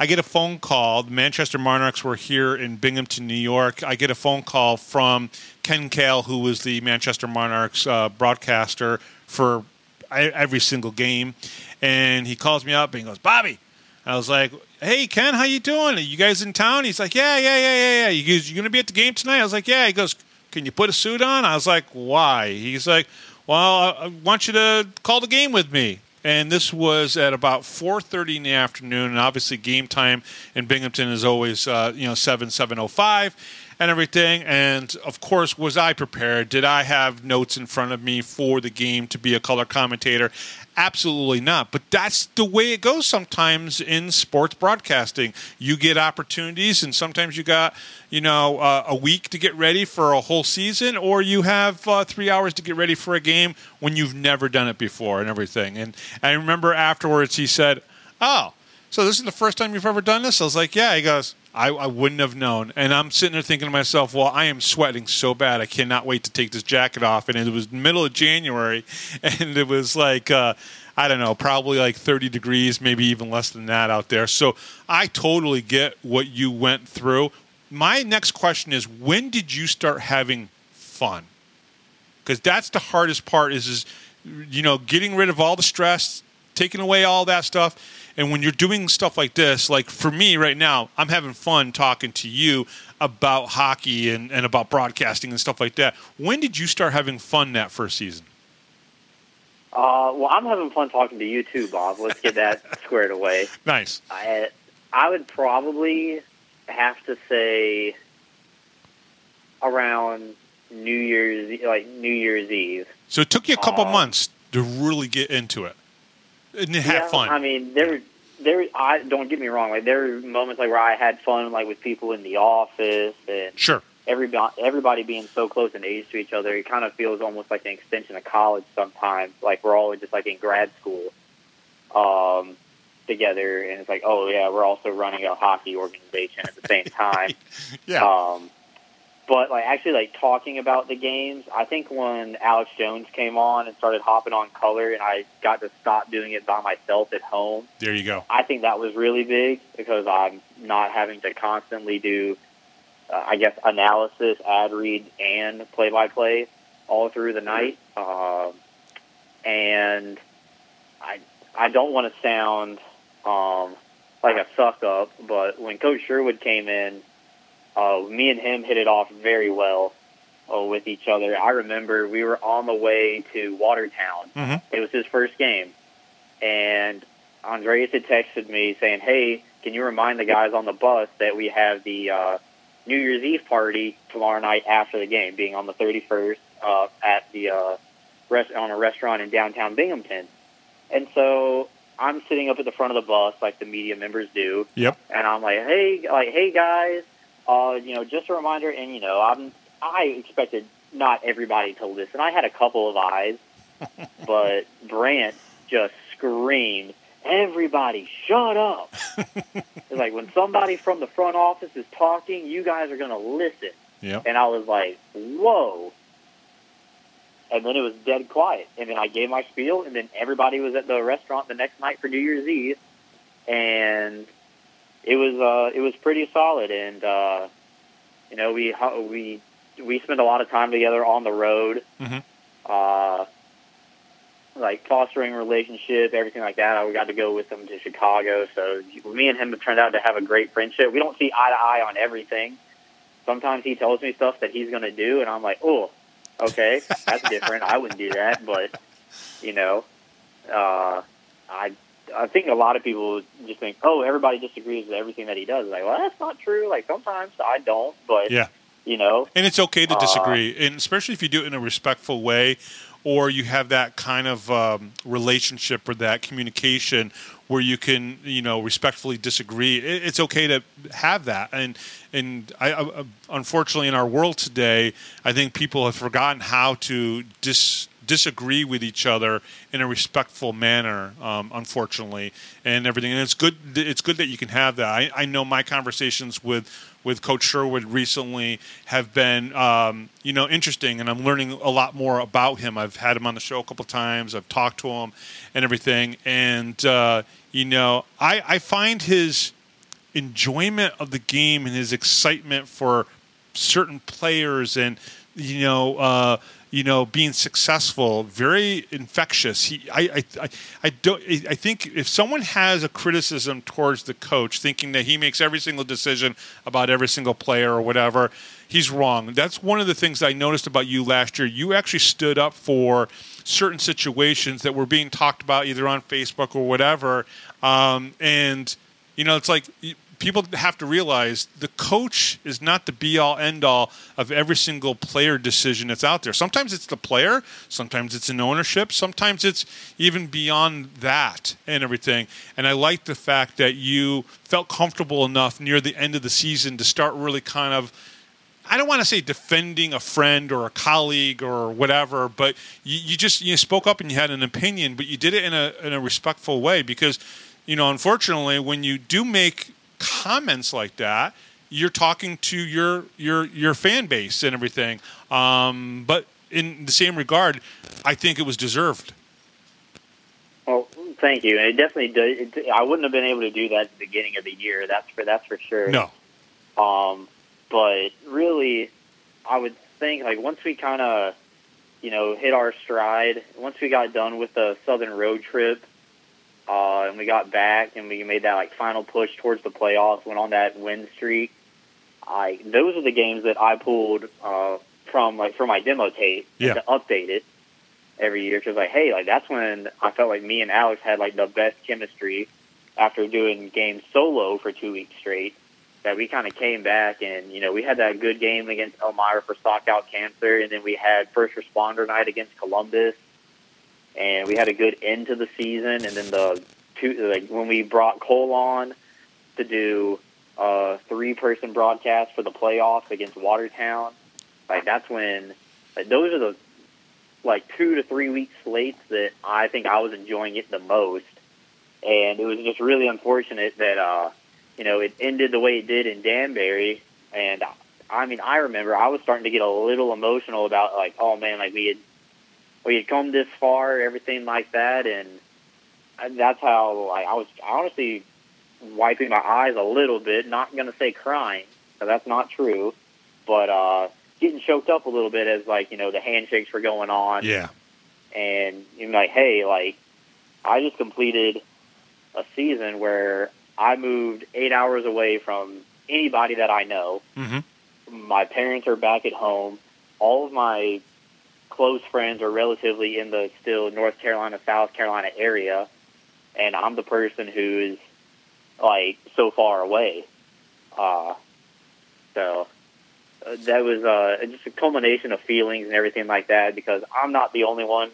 I get a phone call. The Manchester Monarchs were here in Binghamton, New York. I get a phone call from Ken Cail, who was the Manchester Monarchs uh, broadcaster for every single game, and he calls me up and he goes, "Bobby." I was like, "Hey Ken, how you doing? Are you guys in town?" He's like, "Yeah, yeah, yeah, yeah, yeah." You guys, you gonna be at the game tonight? I was like, "Yeah." He goes, "Can you put a suit on?" I was like, "Why?" He's like, "Well, I want you to call the game with me." And this was at about 4:30 in the afternoon, and obviously game time in Binghamton is always uh, you know seven seven oh five and everything. And of course, was I prepared? Did I have notes in front of me for the game to be a color commentator? Absolutely not. But that's the way it goes sometimes in sports broadcasting. You get opportunities, and sometimes you got, you know, uh, a week to get ready for a whole season, or you have uh, three hours to get ready for a game when you've never done it before and everything. And I remember afterwards he said, Oh, so this is the first time you've ever done this? I was like, yeah. He goes, I, I wouldn't have known. And I'm sitting there thinking to myself, well, I am sweating so bad. I cannot wait to take this jacket off. And it was middle of January, and it was like, uh, I don't know, probably like 30 degrees, maybe even less than that out there. So I totally get what you went through. My next question is, when did you start having fun? because that's the hardest part is is you know getting rid of all the stress taking away all that stuff and when you're doing stuff like this like for me right now i'm having fun talking to you about hockey and, and about broadcasting and stuff like that when did you start having fun that first season Uh, well, I'm having fun talking to you too, Bob. Let's get that squared away. nice I, I would probably have to say around New Year's, like New Year's Eve. so it took you a couple Uh, months to really get into it and have yeah, fun I mean, there, there. I don't get me wrong. Like there were moments like where I had fun, like with people in the office and sure everybody everybody being so close in age to each other, it kind of feels almost like an extension of college sometimes. Like we're all just like in grad school um, together, and it's like, oh yeah, we're also running a hockey organization at the same time. yeah Um, but like actually like talking about the games, I think when Alex Jones came on and started hopping on color, and I got to stop doing it by myself at home. there you go I think that was really big because I'm not having to constantly do, uh, I guess, analysis, ad read, and play by play all through the night. Um, and I I don't want to sound um, like a suck up, but when Coach Sherwood came in, uh, me and him hit it off very well uh, with each other. I remember we were on the way to Watertown. Mhm. It was his first game, and Andreas had texted me saying, "Hey, can you remind the guys on the bus that we have the uh, New Year's Eve party tomorrow night after the game, being on the 31st uh, at the uh, rest on a restaurant in downtown Binghamton. And so I'm sitting up at the front of the bus like the media members do, Yep. and I'm like, hey, like, hey guys, uh, you know, just a reminder, and you know, I'm I expected not everybody to listen. I had a couple of eyes, but Brant just screamed, "Everybody, shut up!" it's like when somebody from the front office is talking, you guys are gonna listen. Yeah. And I was like, whoa. And then it was dead quiet. And then I gave my spiel, and then everybody was at the restaurant the next night for New Year's Eve, and it was uh, it was pretty solid. And uh, you know, we we we spent a lot of time together on the road, Mhm. uh, like fostering relationship, everything like that. I got to go with him to Chicago, so me and him have turned out to have a great friendship. We don't see eye to eye on everything. Sometimes he tells me stuff that he's going to do, and I'm like, oh, okay, that's different. I wouldn't do that, but you know, uh, I I think a lot of people just think, oh, everybody disagrees with everything that he does. Like, well, that's not true. Like sometimes I don't, but Yeah. you know, And it's okay to Uh, disagree, and especially if you do it in a respectful way, or you have that kind of um, relationship or that communication where you can, you know, respectfully disagree. It, it's okay to have that. And and I, I, unfortunately, in our world today, I think people have forgotten how to dis disagree with each other in a respectful manner um, unfortunately and everything. And it's good it's good that you can have that. I, I know my conversations with with coach sherwood recently have been um, you know interesting and i'm learning a lot more about him. I've had him on the show a couple times. I've talked to him and everything. And uh, you know I, I find his enjoyment of the game and his excitement for certain players and you know uh, you know being successful very infectious. He I, I I don't I think if someone has a criticism towards the coach thinking that he makes every single decision about every single player or whatever he's wrong. That's one of the things I noticed about you last year. You actually stood up for certain situations that were being talked about either on Facebook or whatever. Um, and you know it's like people have to realize the coach is not the be all end all of every single player decision that's out there. Sometimes it's the player, sometimes it's an ownership, sometimes it's even beyond that and everything. And I like the fact that you felt comfortable enough near the end of the season to start really kind of I don't want to say defending a friend or a colleague or whatever, but you, you just you spoke up and you had an opinion, but you did it in a in a respectful way because, you know, unfortunately, when you do make comments like that, you're talking to your your your fan base and everything. Um, but in the same regard, I think it was deserved. Well, thank you. And it definitely does. It, I wouldn't have been able to do that at the beginning of the year. That's for that's for sure. No, Um, but really, I would think like once we kind of, you know, hit our stride, once we got done with the southern road trip, uh, and we got back and we made that like final push towards the playoffs, went on that win streak. I those are the games that I pulled uh, from like for my demo tape Yeah. to update it every year because like hey like that's when I felt like me and Alex had like the best chemistry after doing games solo for two weeks straight that we kind of came back and you know we had that good game against Elmira for stock out cancer and then we had first responder night against Columbus and we had a good end to the season and then the two like when we brought Cole on to do a three person broadcast for the playoffs against Watertown like that's when like those are the like two to three week slates that I think I was enjoying it the most and it was just really unfortunate that uh you know, it ended the way it did in Danbury. And I mean, I remember I was starting to get a little emotional about like, oh man, like we had we had come this far, everything like that, and that's how like I was honestly wiping my eyes a little bit. Not gonna say crying, so that's not true, but uh, getting choked up a little bit as like you know the handshakes were going on yeah, and you're like, hey, like I just completed a season where I moved eight hours away from anybody that I know. hmm My parents are back at home. All of my close friends are relatively in the still North Carolina, South Carolina area, and I'm the person who's like so far away. Uh, so that was uh, just a culmination of feelings and everything like that because I'm not the only one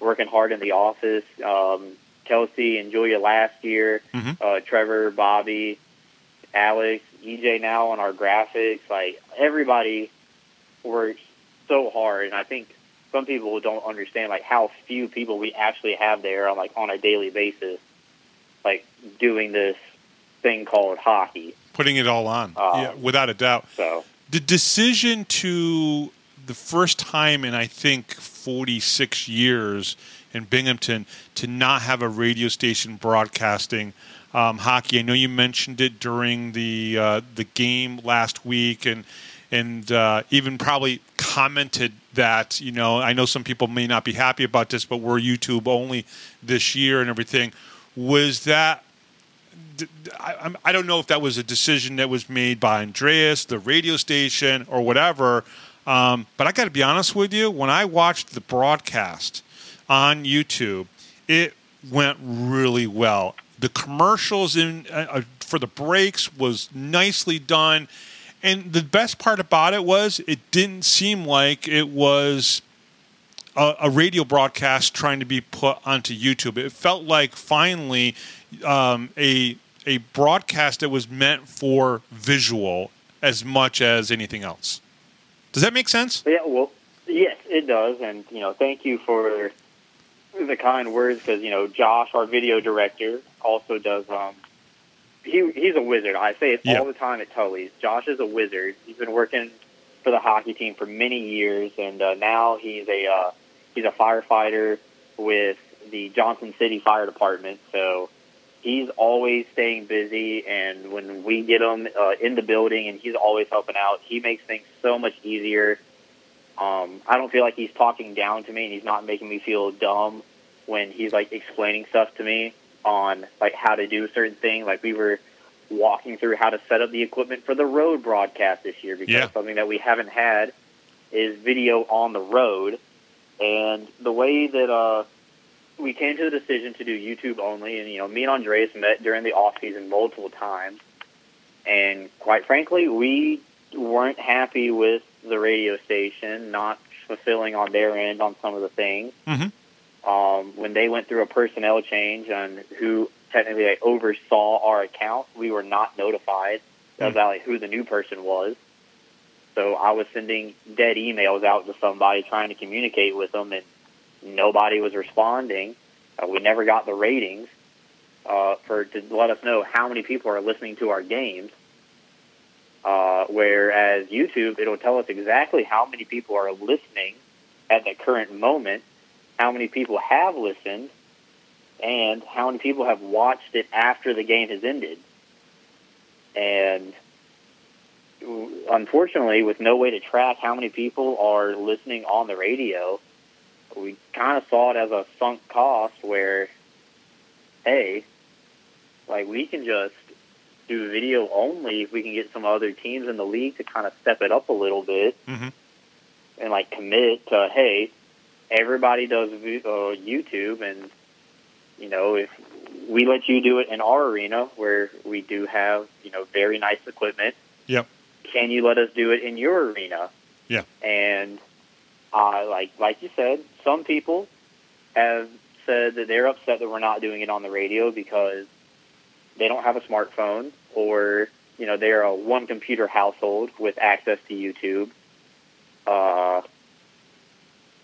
working hard in the office. Um, Kelsey and Julia last year, Mhm. uh, Trevor, Bobby, Alex, EJ now on our graphics. Like everybody works so hard, and I think some people don't understand like how few people we actually have there on like on a daily basis, like doing this thing called hockey. Putting it all on, Uh, yeah, without a doubt. So The decision to the first time in I think 46 years in Binghamton to not have a radio station broadcasting um, hockey. I know you mentioned it during the uh, the game last week, and and uh, even probably commented that you know I know some people may not be happy about this, but we're YouTube only this year and everything. Was that I, I don't know if that was a decision that was made by Andreas, the radio station, or whatever. Um, but I got to be honest with you. When I watched the broadcast on YouTube, it went really well. The commercials in uh, uh, for the breaks was nicely done, and the best part about it was it didn't seem like it was a, a radio broadcast trying to be put onto YouTube. It felt like finally um, a a broadcast that was meant for visual as much as anything else. Does that make sense? Yeah, well, yes, it does, and you know, thank you for the kind words because you know, Josh, our video director, also does. Um, he he's a wizard. I say it Yeah. all the time at Tully's. Josh is a wizard. He's been working for the hockey team for many years, and uh, now he's a uh, he's a firefighter with the Johnson City Fire Department. So he's always staying busy, and when we get him uh, in the building, and he's always helping out, he makes things so much easier. Um, I don't feel like he's talking down to me, and he's not making me feel dumb when he's like explaining stuff to me on like how to do a certain thing. Like we were walking through how to set up the equipment for the road broadcast this year because Yeah. something that we haven't had is video on the road. And the way that uh, we came to the decision to do YouTube only, and you know, me and Andreas met during the off season multiple times, and quite frankly, we weren't happy with the radio station not fulfilling on their end on some of the things. Mhm. Um, when they went through a personnel change on who technically like, oversaw our account, we were not notified about like, who the new person was. So I was sending dead emails out to somebody trying to communicate with them, and nobody was responding. Uh, we never got the ratings uh, for to let us know how many people are listening to our games. Uh, whereas YouTube, it'll tell us exactly how many people are listening at the current moment, how many people have listened, and how many people have watched it after the game has ended. And unfortunately, with no way to track how many people are listening on the radio, we kind of saw it as a sunk cost where, hey, like we can just do video only if we can get some other teams in the league to kind of step it up a little bit Mhm. and like commit to, hey, everybody does uh, YouTube and, you know, if we let you do it in our arena where we do have, you know, very nice equipment, Yep. can you let us do it in your arena? Yeah. And uh, like like you said, some people have said that they're upset that we're not doing it on the radio because they don't have a smartphone or you know they're a one computer household with access to YouTube. Uh,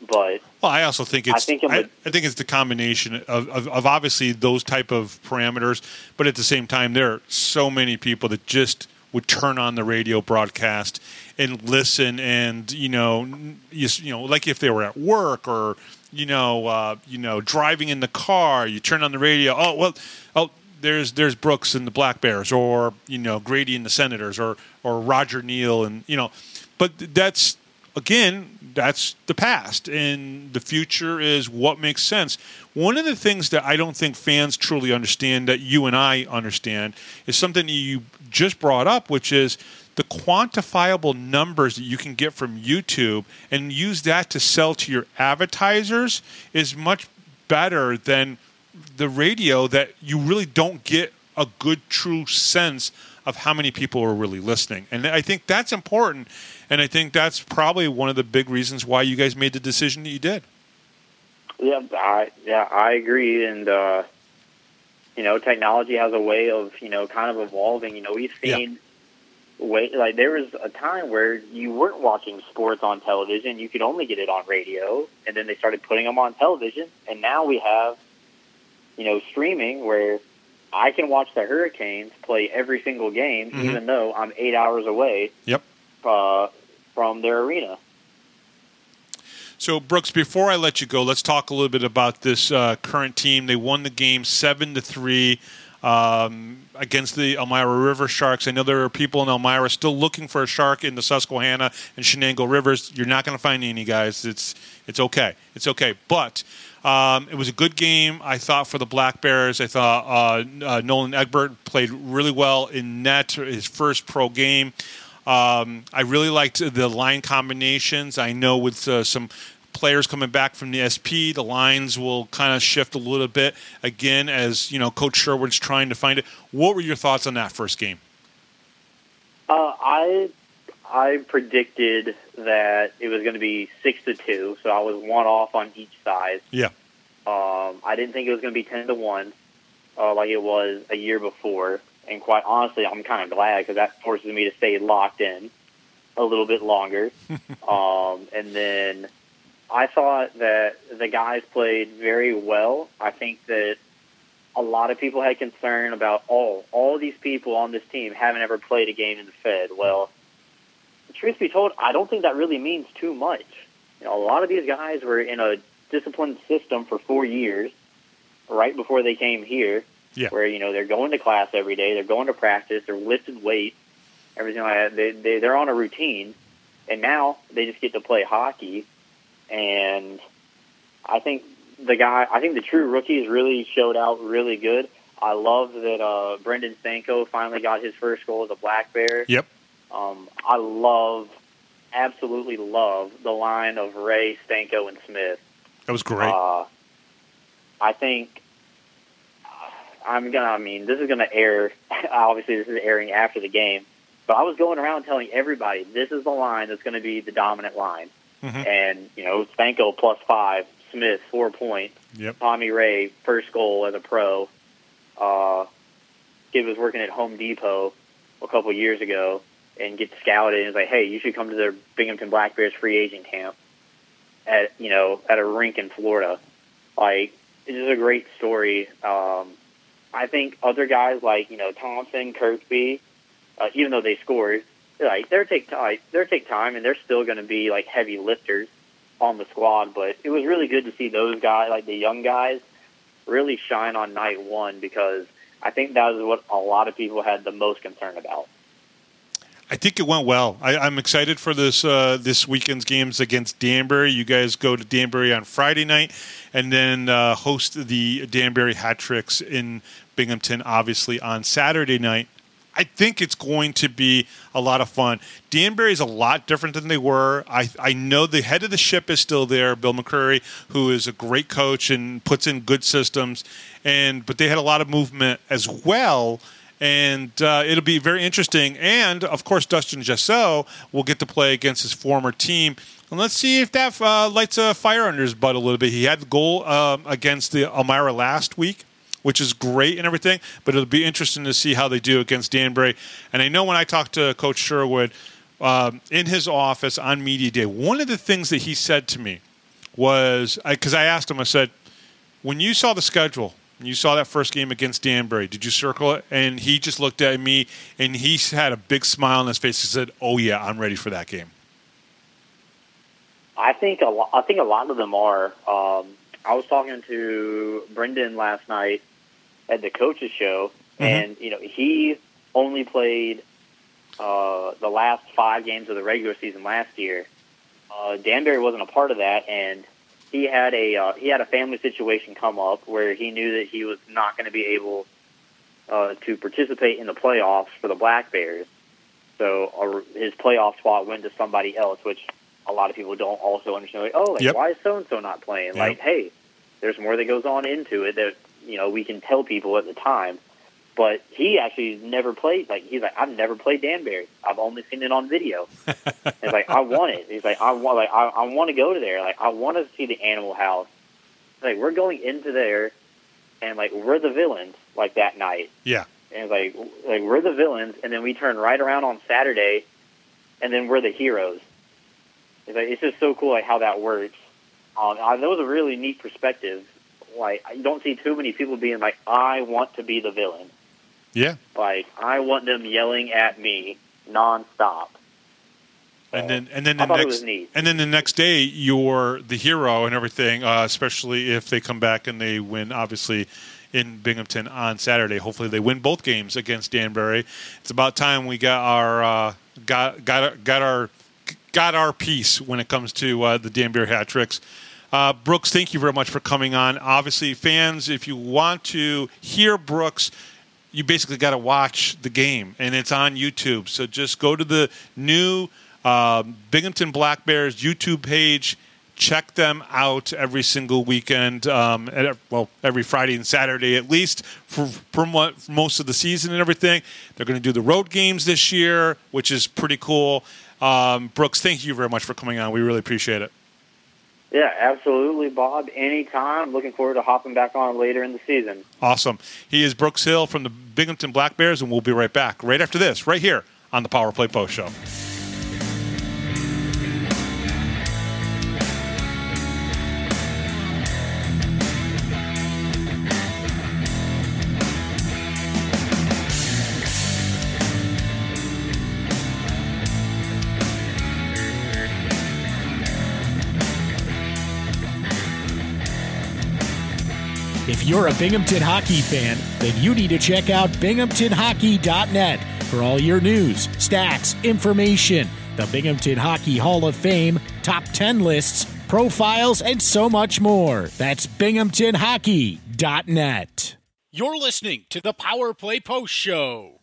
but Well, I also think it's. I think it I, I think it's the combination of, of, of obviously those type of parameters, but at the same time, there are so many people that just would turn on the radio broadcast and listen, and you know, you, you know, like if they were at work or you know, uh, you know, driving in the car, you turn on the radio. Oh well, oh. There's there's Brooks and the Black Bears, or you know Grady and the Senators, or or Roger Neal, and you know, but that's again, that's the past, and the future is what makes sense. One of the things that I don't think fans truly understand, that you and I understand, is something you just brought up, which is the quantifiable numbers that you can get from YouTube and use that to sell to your advertisers is much better than the radio that you really don't get a good true sense of how many people are really listening. And I think that's important. And I think that's probably one of the big reasons why you guys made the decision that you did. Yeah, I yeah I agree, and uh, you know, technology has a way of you know kind of evolving. You know, we've seen way like there was a time where you weren't watching sports on television; you could only get it on radio, and then they started putting them on television, and now we have you know streaming where I can watch the Hurricanes play every single game, Mhm. even though I'm eight hours away Yep. uh, from their arena. So, Brooks, before I let you go, let's talk a little bit about this uh, current team. They won the game seven to three um, against the Elmira River Sharks. I know there are people in Elmira still looking for a shark in the Susquehanna and Chenango rivers. You're not going to find any, guys. It's it's okay. It's okay. But um, it was a good game, I thought, for the Black Bears. I thought uh, uh, Nolan Egbert played really well in net, his first pro game. Um, I really liked the line combinations. I know with uh, some players coming back from the SP, the lines will kind of shift a little bit again as you know Coach Sherwood's trying to find it. What were your thoughts on that first game? Uh, I I predicted that it was going to be six to two, so I was one off on each side. Yeah. Um, I didn't think it was going to be ten to one, uh, like it was a year before. And quite honestly, I'm kind of glad because that forces me to stay locked in a little bit longer. um, and then I thought that the guys played very well. I think that a lot of people had concern about all all these people on this team haven't ever played a game in the Fed. Well, truth be told, I don't think that really means too much. You know, a lot of these guys were in a disciplined system for four years, right before they came here. Yeah. Where you know they're going to class every day, they're going to practice, they're lifting weights, everything like that. They, they they're on a routine, and now they just get to play hockey. And I think the guy, I think the true rookies really showed out really good. I love that uh, Brendan Stanko finally got his first goal as a Black Bear. Yep. Um, I love, absolutely love the line of Ray, Stanko, and Smith. That was great. Uh, I think I'm gonna. I mean, this is gonna air. Obviously, this is airing after the game. But I was going around telling everybody this is the line that's going to be the dominant line. Mhm. And you know, Stanko plus five, Smith four points, Yep. Tommy Ray first goal as a pro. Uh, kid was working at Home Depot a couple years ago and gets scouted and is like, hey, you should come to the Binghamton Black Bears free agent camp at you know at a rink in Florida. Like it's just a great story. Um, I think other guys like you know Thompson, Kirkby, uh, even though they scored, like they're take like, they're take time and they're still going to be like heavy lifters on the squad. But it was really good to see those guys, like the young guys, really shine on night one because I think that was what a lot of people had the most concern about. I think it went well. I, I'm excited for this uh, this weekend's games against Danbury. You guys go to Danbury on Friday night, and then uh, host the Danbury Hat Tricks in Binghamton, obviously on Saturday night. I think it's going to be a lot of fun. Danbury is a lot different than they were. I, I know the head of the ship is still there, Bill McCreary, who is a great coach and puts in good systems. And but they had a lot of movement as well and uh, it'll be very interesting. And of course, Dustin Jessot will get to play against his former team. And let's see if that uh, lights a fire under his butt a little bit. He had the goal um, against the Elmira last week, which is great and everything. But it'll be interesting to see how they do against Danbury. And I know when I talked to Coach Sherwood um, in his office on media day, one of the things that he said to me was because I asked him, I said, when you saw the schedule you saw that first game against Danbury. Did you circle it? And he just looked at me and he had a big smile on his face. He said, "Oh yeah, I'm ready for that game." I think a lot, I think a lot of them are. Um, I was talking to Brendan last night at the coaches show, and you know he only played uh, the last five games of the regular season last year. Uh, Danbury wasn't a part of that, and he had a uh, he had a family situation come up where he knew that he was not going to be able uh, to participate in the playoffs for the Black Bears. So uh, his playoff spot went to somebody else, which a lot of people don't also understand. Like, oh, like, Yep. why is so and so not playing? Yep. Like, hey, there's more that goes on into it that you know we can tell people at the time. But he actually never played. Like he's like, I've never played Danbury. I've only seen it on video. He's like, I want it. He's like, I want like I, I want to go to there. Like I want to see the Animal House. Like we're going into there, and like we're the villains. Like that night, Yeah. and like like we're the villains, and then we turn right around on Saturday, and then we're the heroes. It's like it's just so cool like how that works. Um, I, that was a really neat perspective. Like you don't see too many people being like, I want to be the villain. Yeah. Like I want them yelling at me nonstop. And then, and then the next, and then the next day, you're the hero and everything. Uh, especially if they come back and they win, obviously, in Binghamton on Saturday. Hopefully, they win both games against Danbury. It's about time we got our uh, got got got our got our piece when it comes to uh, the Danbury hat tricks. Uh, Brooks, thank you very much for coming on. Obviously, fans, if you want to hear Brooks, you basically got to watch the game, and it's on YouTube. So just go to the new um, Binghamton Black Bears YouTube page. Check them out every single weekend. Um, and, well, every Friday and Saturday at least for, for mo- for most of the season and everything. They're going to do the road games this year, which is pretty cool. Um, Brooks, thank you very much for coming on. We really appreciate it. Yeah, absolutely, Bob. Anytime. Looking forward to hopping back on later in the season. Awesome. He is Brooks Hill from the Binghamton Black Bears, and we'll be right back right after this, right here on the Power Play Post Show. You're a Binghamton hockey fan, then you need to check out binghamtonhockey.net for all your news, stats, information, the Binghamton Hockey Hall of Fame, top 10 lists, profiles, and so much more. That's binghamtonhockey.net. You're listening to the Power Play Post Show.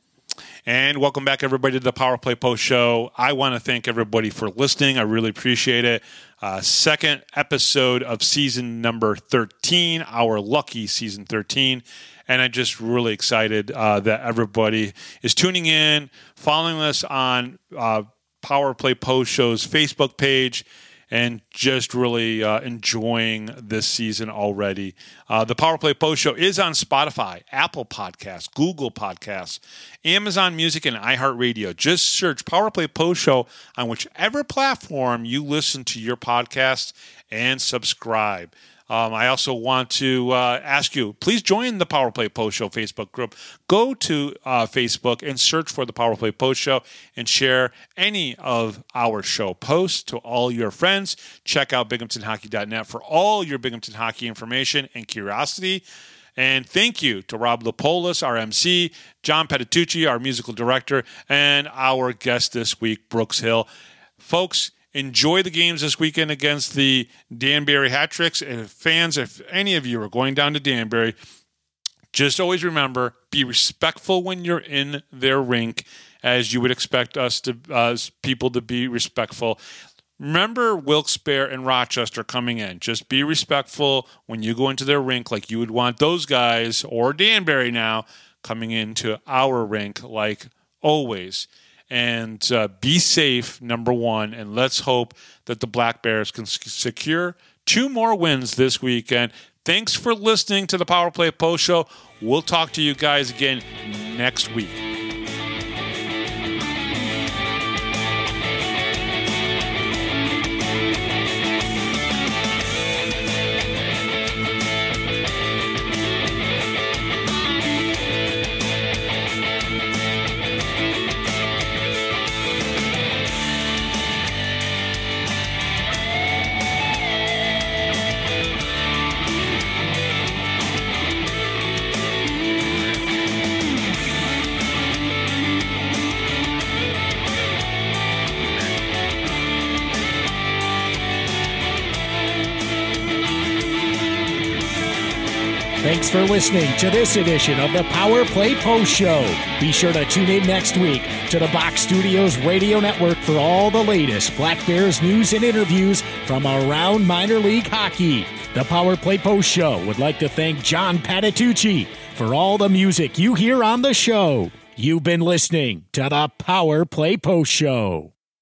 And welcome back, everybody, to the Power Play Post Show. I want to thank everybody for listening. I really appreciate it. Uh, second episode of season number 13, our lucky season 13. And I'm just really excited uh, that everybody is tuning in, following us on uh, Power Play Post Show's Facebook page and just really uh, enjoying this season already. Uh, the Power Play Post Show is on Spotify, Apple Podcasts, Google Podcasts, Amazon Music, and iHeartRadio. Just search Power Play Post Show on whichever platform you listen to your podcast and subscribe. Um, I also want to uh, ask you, please join the Power Play Post Show Facebook group. Go to uh, Facebook and search for the Power Play Post Show and share any of our show posts to all your friends. Check out binghamtonhockey.net for all your Binghamton hockey information and curiosity. And thank you to Rob Lapolis, our MC, John Patitucci, our musical director, and our guest this week, Brooks Hill. Folks, enjoy the games this weekend against the Danbury Hat Tricks. And if fans, if any of you are going down to Danbury, just always remember be respectful when you're in their rink, as you would expect us to, as people to be respectful. Remember Wilkes-Barre and Rochester coming in. Just be respectful when you go into their rink, like you would want those guys or Danbury now coming into our rink, like always and uh, be safe, number one. And let's hope that the Black Bears can secure two more wins this weekend. Thanks for listening to the Power Play Post Show. We'll talk to you guys again next week. For listening to this edition of the Power Play Post Show. Be sure to tune in next week to the Box Studios Radio Network for all the latest Black Bears news and interviews from around minor league hockey. The Power Play Post Show would like to thank John Patitucci for all the music you hear on the show. You've been listening to the Power Play Post Show.